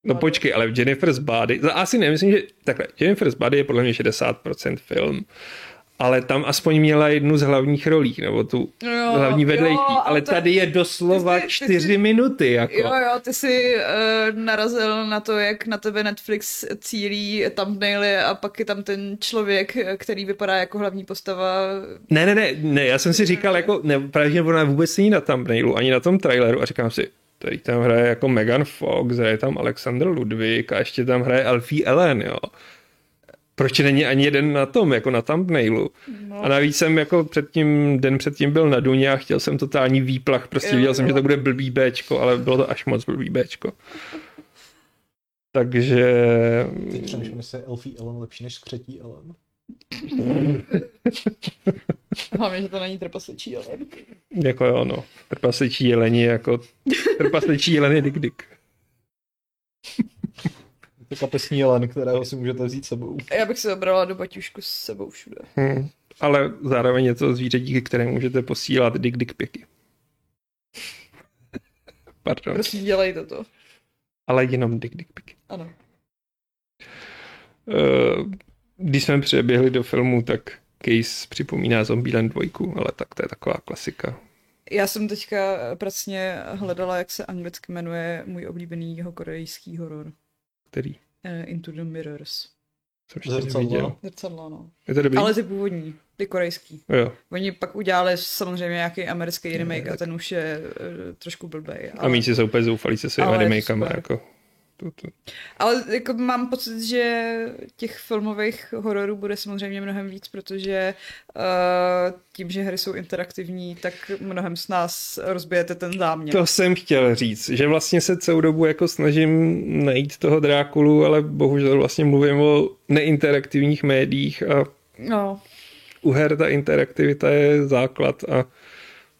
No počkej, ale v Jennifer's Body, asi nemyslím, že takhle, Jennifer's Body je podle mě 60% film ale tam aspoň měla jednu z hlavních rolí, nebo tu jo, hlavní vedlejší, jo, ale to, tady je doslova ty jsi, čtyři ty minuty. Jako. Jo, jo, ty jsi uh, narazil na to, jak na tebe Netflix cílí thumbnaily a pak je tam ten člověk, který vypadá jako hlavní postava. Ne, ne, ne, ne já jsem si říkal, jako, ne, právě ona vůbec není na thumbnailu, ani na tom traileru a říkám si, tady tam hraje jako Megan Fox, hraje tam Alexander Ludwig a ještě tam hraje Alfie Ellen, jo proč není ani jeden na tom, jako na thumbnailu. No. A navíc jsem jako předtím, den předtím byl na Duně a chtěl jsem totální výplach, prostě viděl jsem, že to bude blbý Bčko, ale bylo to až moc blbý Bčko. Takže Teď přemýšlím, je Elfie Ellen lepší než skřetí Ellen. [LAUGHS] Hlavně, že to není trpasličí, ale... jako jo, no. Trpasličí jeleni jako trpasličí jeleni dik dik. To kapesní jelen, kterého si můžete vzít sebou. Já bych se obrala do baťušku s sebou všude. Hmm. Ale zároveň je to zvíře, díky kterému můžete posílat dik dik piky. [LAUGHS] Pardon. Prosím, dělej toto. Ale jenom dik dik piky. Ano. Eh, Když jsme přeběhli do filmu, tak Case připomíná Zombieland 2, ale tak to je taková klasika. Já jsem teďka pracně hledala, jak se anglicky jmenuje můj oblíbený jeho korejský horor. Který Eh, Into the Mirrors. jsem ještě Zrcadlo. Zrcadlo, no. Je to dobrý? Ale ty původní, ty korejský. Jo. Oni pak udělali samozřejmě nějaký americký remake a ten už je uh, trošku blbej. A míči jsou úplně zoufalí se svými Ale je remakama. Jako, to, to. Ale jako mám pocit, že těch filmových hororů bude samozřejmě mnohem víc, protože uh, tím, že hry jsou interaktivní, tak mnohem s nás rozbijete ten záměr. to jsem chtěl říct, že vlastně se celou dobu jako snažím najít toho Drákulu, ale bohužel vlastně mluvím o neinteraktivních médiích a No, u her ta interaktivita je základ a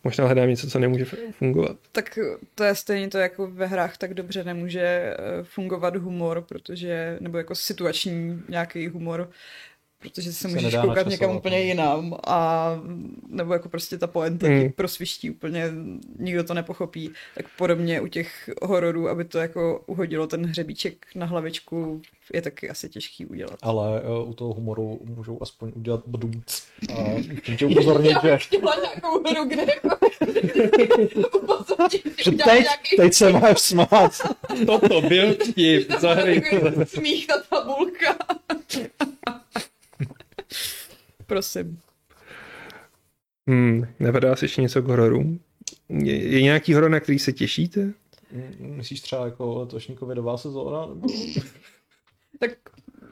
možná hledám něco, co nemůže fungovat. tak to je stejně to, jako ve hrách tak dobře nemůže eh, fungovat humor, protože, nebo jako situační nějaký humor, protože se Se můžeš koukat někam úplně no. jinam a nebo jako prostě ta poenta Mm. ti prosviští úplně, nikdo to nepochopí. Tak podobně u těch hororů, aby to jako uhodilo ten hřebíček na hlavičku, je taky asi těžký udělat. Ale uh, u toho humoru můžou aspoň udělat bdumc. A [LAUGHS] chci tě upozornit, že, chtěla nějakou hru, kde jako [LAUGHS] že teď, teď se máš smát. Toto byl vtip, zahraj Smích ta tabulka. [LAUGHS] Prosím. Hmm, napadá si ještě něco k hororům? Je, je nějaký horor, na který se těšíte? Myslíš třeba jako letošní covidová sezóna? Nebo... [LAUGHS] Tak,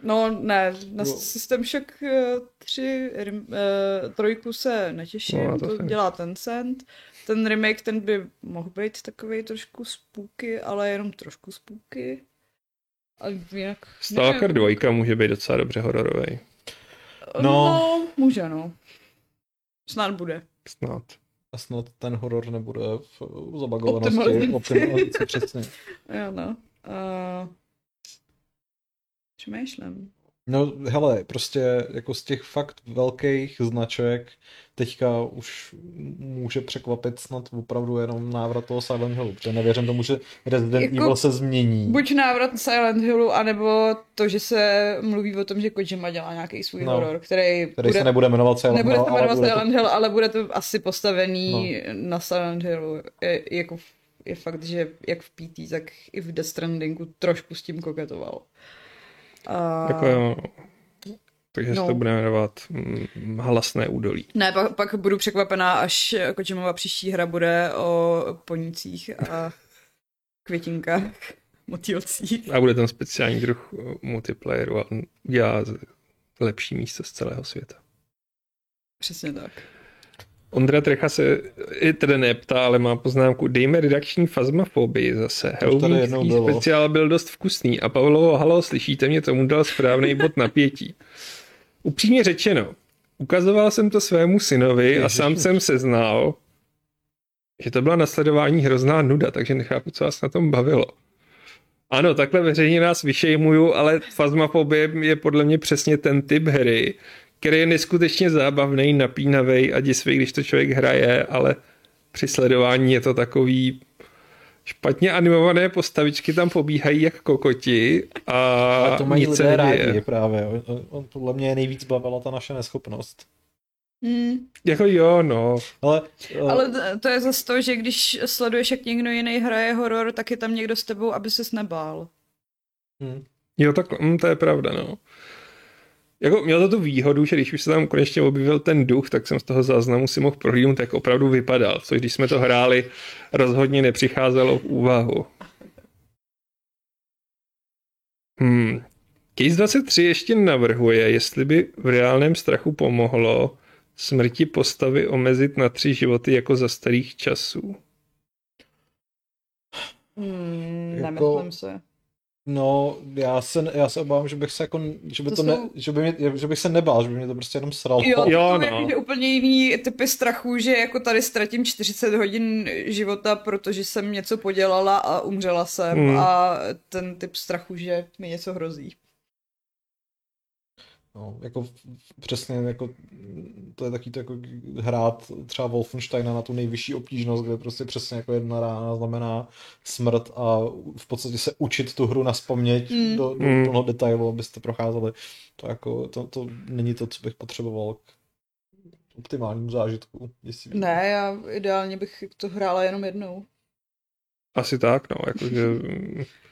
no ne, na No. System Shock eh, 3, rim- eh, trojku se netěším, No, to to, jsem- dělá Tencent. Ten remake, ten by mohl být takový trošku spooky, ale jenom trošku spooky. A jinak... Stalker 2 může být docela dobře hororový. No. No. no, může, no. Snad bude. Snad. A snad ten horor nebude v zabagovanosti. Optimalizaci. Optimalizaci, přesně. [LAUGHS] Jo, no. Uh, přemýšlím. No hele, prostě jako z těch fakt velkých značek teďka už může překvapit snad opravdu jenom návrat toho Silent Hillu, protože nevěřím tomu, že Resident Jako- Evil se změní. Buď návrat Silent Hillu, anebo to, že se mluví o tom, že Kojima dělá nějaký svůj No. horor, který, Který se nebude jmenovat Silent nebude Hill, se ale jmenovat bude to- Silent Hill, ale bude to asi postavený no. na Silent Hillu. Je, jako, je fakt, že jak v PT, tak i v Death Strandingu trošku s tím koketoval. A... Jako jo. Takže se No. to bude jmenovat Hlasné údolí. Ne, pak, pak budu překvapená, až Kojimova příští hra bude o ponících a květinkách, [LAUGHS] motýlcích. A bude tam speciální druh eh, multiplayeru a dělá lepší místo z celého světa. Přesně tak. Ondra Trecha se i tedy neptá, ale má poznámku. Dejme redakční fazmafobii zase. Halloweenský bylo. speciál byl dost vkusný a Pavlovo, halo, slyšíte mě, tomu dal správný bod napětí. Upřímně řečeno, ukazoval jsem to svému synovi a sám jsem seznal, že to byla nasledování hrozná nuda, takže nechápu, co vás na tom bavilo. Ano, takhle veřejně nás vyšejmuju, ale Phasmophobie je podle mě přesně ten typ hry, který je neskutečně zábavný, napínavý a děsivý, když to člověk hraje, ale při sledování je to takový špatně animované postavičky tam pobíhají jak kokoti a Ale to mají nic lidé rádi právě. On, on, podle mě je nejvíc bavila ta naše neschopnost. Hmm. Jako jo, no. Ale, ale Ale to je zase to, že když sleduješ, jak někdo jiný hraje horor, tak je tam někdo s tebou, aby ses nebál. hm, Jo, tak mm, to je pravda, no. Jako měl to tu výhodu, že když už se tam konečně objevil ten duch, tak jsem z toho záznamu si mohl prohlídnout, jak opravdu vypadal. Což když jsme to hráli, rozhodně nepřicházelo v úvahu. Hmm. Case 23 ještě navrhuje, jestli by v reálném strachu pomohlo smrti postavy omezit na tři životy jako za starých časů. Hmm, Jako- nemyslím se. No, já se, já se obávám, že bych se jako, že by to, To ne, jsou- že, by mě, že bych se nebál, že by mě to prostě jenom sralo. Jo, to Jo, no. jakože úplně jiný typy strachu, že jako tady ztratím 40 hodin života, protože jsem něco podělala a umřela jsem Hmm. a ten typ strachu, že mi něco hrozí. No, jako přesně, jako to je taky to jako hrát třeba Wolfensteina na tu nejvyšší obtížnost, kde prostě přesně jako jedna rána znamená smrt a v podstatě se učit tu hru na spaměť Mm. do, do Mm. plno detailu, abyste procházeli. To jako, to, to není to, co bych potřeboval k optimálnímu zážitku. Jestli Ne, já ideálně bych to hrála jenom jednou. Asi tak, no, jakože... [LAUGHS]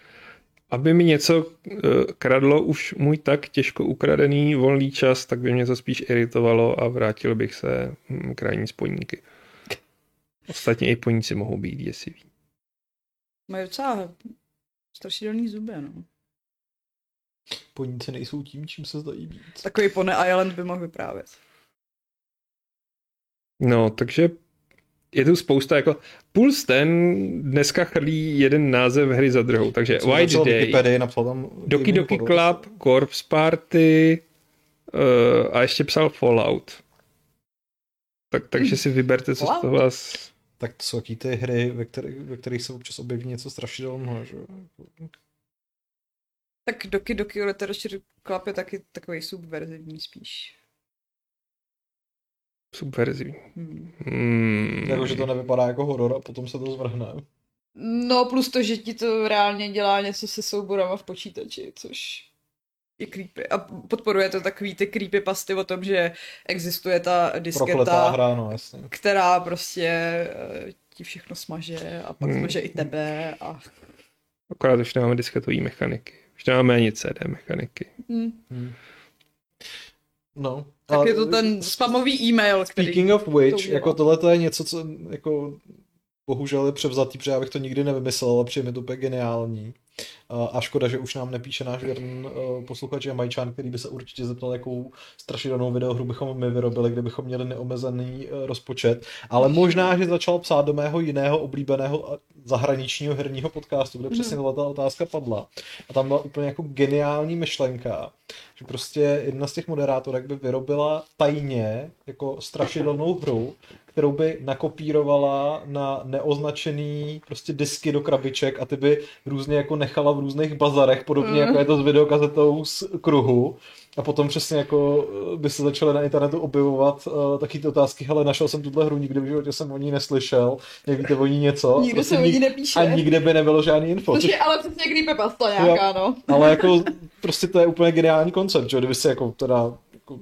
Aby mi něco eh, kradlo už můj tak těžko ukradený volný čas, tak by mě to spíš iritovalo a vrátil bych se hm, krajní spojníky. Ostatně i poníci mohou být děsiví. Mají docela strašidelný zuby, no. Poníci nejsou tím, čím se zdají být. Takový Pony Island by mohl vyprávět. No, takže je tu spousta jako... Puls ten dneska chrlí jeden název hry za druhou, takže Jsem White Day, Wikipedii, napsal tam Doki Doki. Club, Corpse Party uh, a ještě psal Fallout. Tak, takže si vyberte, co z Fallout? toho vás... Tak to jsou ty hry, ve kterých, ve kterých se občas objeví něco strašidelného, že jo? Tak Doki Doki Literature Club je taky takový subverzivní spíš. Subverzivní. Hmm. Hmm. Jako, že to nevypadá jako horor a potom se to zvrhne. No plus to, že ti to reálně dělá něco se souborama v počítači, což je creepy. A podporuje to takový ty creepy pasty o tom, že existuje ta Prokletá disketa, hra, no jasně. která prostě eh, ti všechno smaže a pak Hmm. smaže i tebe a... Akorát už nemáme disketové mechaniky. Už nemáme ani CD mechaniky. Hmm. Hmm. No. Tak ale je to ten spamový e-mail, který... Speaking of which, to jako tohle to je něco, co jako bohužel je převzatý, protože já bych to nikdy nevymyslel, ale přijde mi to úplně geniální. A- škoda, že už nám nepíše náš věrný uh, posluchač Jamajčan, který by se určitě zeptal, jakou strašidelnou videohru bychom my vyrobili, kdybychom měli neomezený uh, rozpočet. Ale možná, že začal psát do mého jiného oblíbeného a zahraničního herního podcastu, kde přesně tato otázka padla. A tam byla úplně jako geniální myšlenka, že prostě jedna z těch moderátorek by vyrobila tajně jako strašidelnou hru, kterou by nakopírovala na neoznačený prostě disky do krabiček a ty by různě jako nechala v různých bazarech, podobně Mm. jako je to s videokazetou z kruhu. A potom přesně jako eh, by se začaly na internetu objevovat uh, taky ty otázky, hele, našel jsem tuhle hru, nikdy v životě jsem o ní neslyšel, nevíte o ní něco. Nikdo Prostě se o ní nepíše. A nikde by nebylo žádný info. Což Což, je ale přesně creepypasta nějaká, no. ale jako prostě to je úplně geniální koncept, že? kdyby si jako teda jako,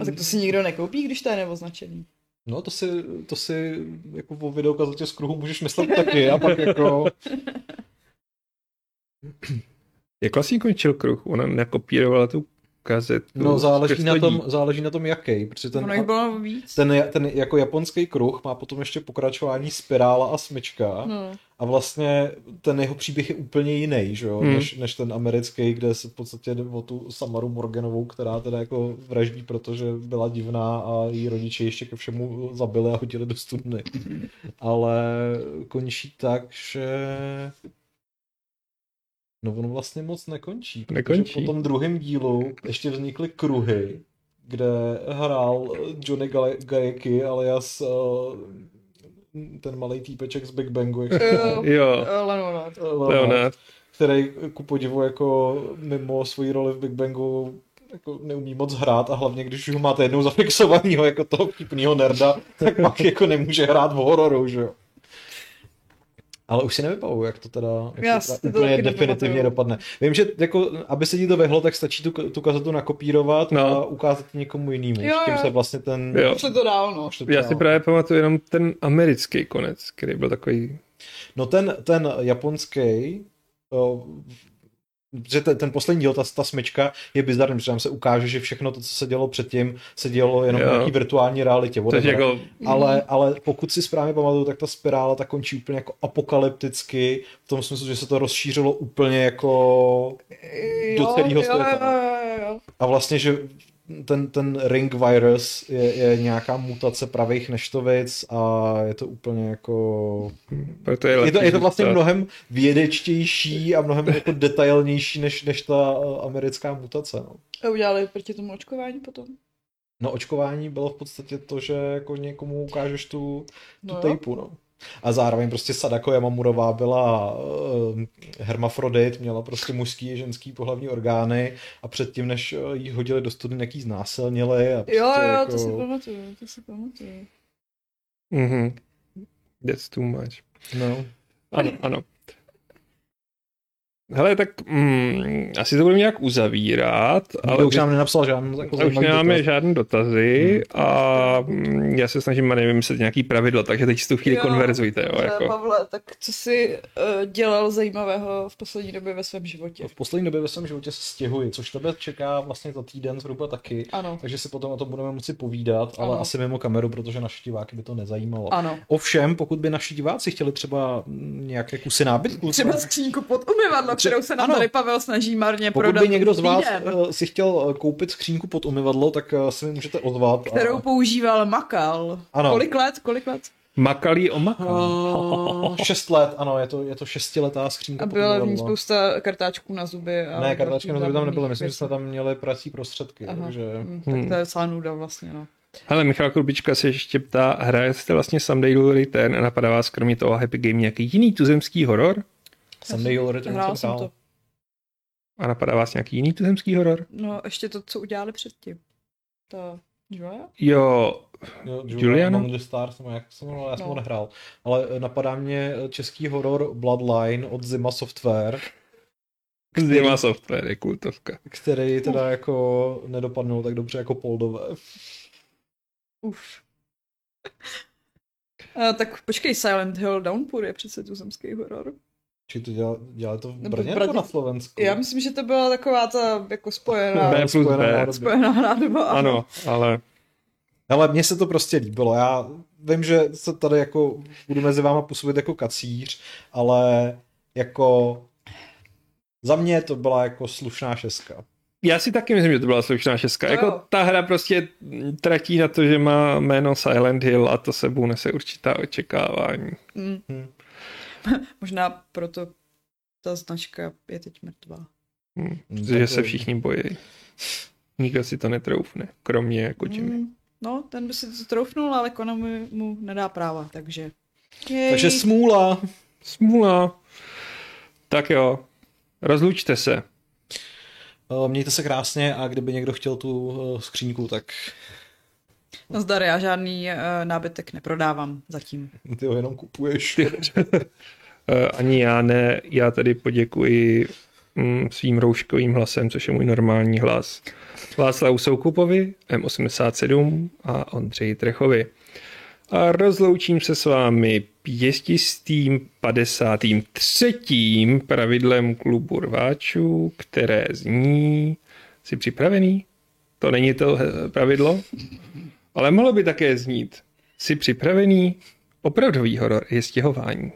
A tak to si nikdo nekoupí, když to je neoznačený. No to si, to si jako o videokazatě z kruhu můžeš myslet taky a pak jako... [CLEARS THROAT] Jak vlastně končil kruh? Ona nakopírovala tu kazetu. No záleží na, to tom, záleží na tom jaký, protože ten, jich bylo víc. ten, ten jako japonský kruh má potom ještě pokračování spirála a smyčka No. A vlastně ten jeho příběh je úplně jiný, že jo, Hmm. než, než ten americký, kde se v podstatě jde o tu Samaru Morganovou, která teda jako vraždí, protože byla divná a její rodiče ještě ke všemu zabili a hodili do studny. Ale končí tak, že No ono vlastně moc nekončí. protože Nekončí. Po tom druhém dílu ještě vznikly kruhy, kde hrál Johnny Gale- Gajeki alias uh, ten malý týpeček z Big Bangu, jak Jo. Jo, Eh, Leonard. Leonard, Leonard. který ku podivu jako mimo svoji roli v Big Bangu jako neumí moc hrát a hlavně když už ho máte jednou zafixovanýho jako toho vtipnýho nerda, tak pak jako nemůže hrát v hororu, že jo. Ale už si nevybavuju, jak to teda, jak Já to si teda úplně definitivně nepamatuju. dopadne. Vím, že jako, aby se ti to vehlo, tak stačí tu, tu kazetu nakopírovat No. a ukázat někomu jinému. Jo, tím jo. se vlastně ten... Jo. Pošle to dál, no. to Já si dál. právě pamatuju jenom ten americký konec, který byl takový... No ten, ten japonský, že ten, ten poslední díl, ta, ta smyčka je bizarní, protože tam se ukáže, že všechno to, co se dělo předtím, se dělo jenom Jo. v nějaký virtuální realitě. Whatever. jako, ale, ale pokud si správně pamatuju, tak ta spirála tak končí úplně jako apokalypticky, v tom smyslu, že se to rozšířilo úplně jako do celého světa. jo, jo, jo. A vlastně, že ten, ten ring virus je, je nějaká mutace pravých neštovic a je to úplně jako... proto je, Je to, je to vlastně zůstat. mnohem vědečtější a mnohem jako detailnější než, než ta eh, americká mutace. No. A udělali proti tomu očkování potom? no očkování bylo v podstatě to, že jako někomu ukážeš tu, tu No tejpu. No. A zároveň prostě Sadako Yamamurová byla uh, hermafrodit, měla prostě mužský a ženský pohlavní orgány a předtím, než eh, jí hodili do studny, jaký znásilnili. A prostě Jo, jo, jako... to si pamatuju, to si pamatuju. Mhm. That's too much. No. Ano, ano. Hele, tak mm, asi to budeme nějak uzavírat, Ale ale už nám nenapsal žádný jako už nemáme dotaz. žádné dotazy a mm, já se snažím nevím, vymyslet nějaký pravidlo, takže teď si tu chvíli Jo, konverzujte. Jo, jako. Pavle, tak co jsi uh, dělal zajímavého v poslední době ve svém životě? V poslední době ve svém životě se stěhuji, což tebe čeká vlastně za týden zhruba taky. Ano, Takže si potom o tom budeme moci povídat, ale Ano. asi mimo kameru, protože naše diváky by to nezajímalo. ano. Ovšem, pokud by naši diváci chtěli třeba nějaké kusy nábytku, Třeba skříňku pod umyvadlo, Tře- kterou se nám ano. tady Pavel snaží marně pokud prodat by někdo z vás týden, eh, si chtěl eh, koupit skřínku pod umyvadlo, tak eh, se mi můžete ozvat. a- kterou používal Makal. Ano. Kolik let? Kolik let? Makalí o makal. Eh, [LAUGHS] šest let, ano, je to, je to šestiletá skřínka A byla v ní spousta kartáčků na zuby. A Ne, kartačky na zuby tam nebyly, myslím, že jsme tam měli prací prostředky, Aha. takže... Hm, tak to je docela nuda vlastně, no. Hele, Michal Krubička se ještě ptá, hraje jste vlastně Someday You'll Return a napadá vás kromě toho Happy Game nějaký jiný tuzemský horor? You'll Return Hrál jsem jsem to. A napadá vás nějaký jiný tuzemský horor? No, ještě to, co udělali předtím. To Julia? Jo, Jo, Juliana? Among the Stars, nebo jak se jmenoval, já jsem No. ho nehrál. Ale eh, napadá mě eh, český horor Bloodline od Zima Software, Zima Software je kultovka. který teda jako nedopadnul tak dobře jako Poldové. Uf. A, tak počkej, Silent Hill Downpour je přece tuzemský horor. Či to dělali, dělali to v Brně nebo na Slovensku? Já myslím, že to byla taková ta jako spojená, B plus spojená B. nádoba. spojená nádoba. Ano, ale Ale mně se to prostě líbilo. Já vím, že se tady jako budu mezi váma působit jako kacíř, ale jako za mě to byla jako slušná šestka. já si taky myslím, že to byla slušná šestka. No jako ta hra prostě tratí na to, že má jméno Silent Hill a to sebou nese určitá očekávání. Mm. [LAUGHS] Možná proto ta značka je teď mrtvá. Hm, Hm, že tak se všichni bojí. Nikdo si to netroufne, kromě Kojimy. Mm. No, ten by si to troufnul, ale Konami mu nedá práva, takže... Jej. Takže smůla. Smůla. Tak jo, rozlučte se. Eh, Mějte se krásně a kdyby někdo chtěl tu eh, skříňku, tak Nazdar, já žádný uh, nábytek neprodávám zatím. ty ho jenom kupuješ. [LAUGHS] Eh, Ani já ne, já tady poděkuji mm, svým rouškovým hlasem, což je můj normální hlas. Václavu Soukupovi, M87 a Ondřeji Trechovi. A rozloučím se s vámi pěstistým 53. pravidlem klubu rváčů, které zní... Jsi připravený? To není to eh, pravidlo? Ale mohlo by také znít. Jsi připravený? Opravdový horor je stěhování.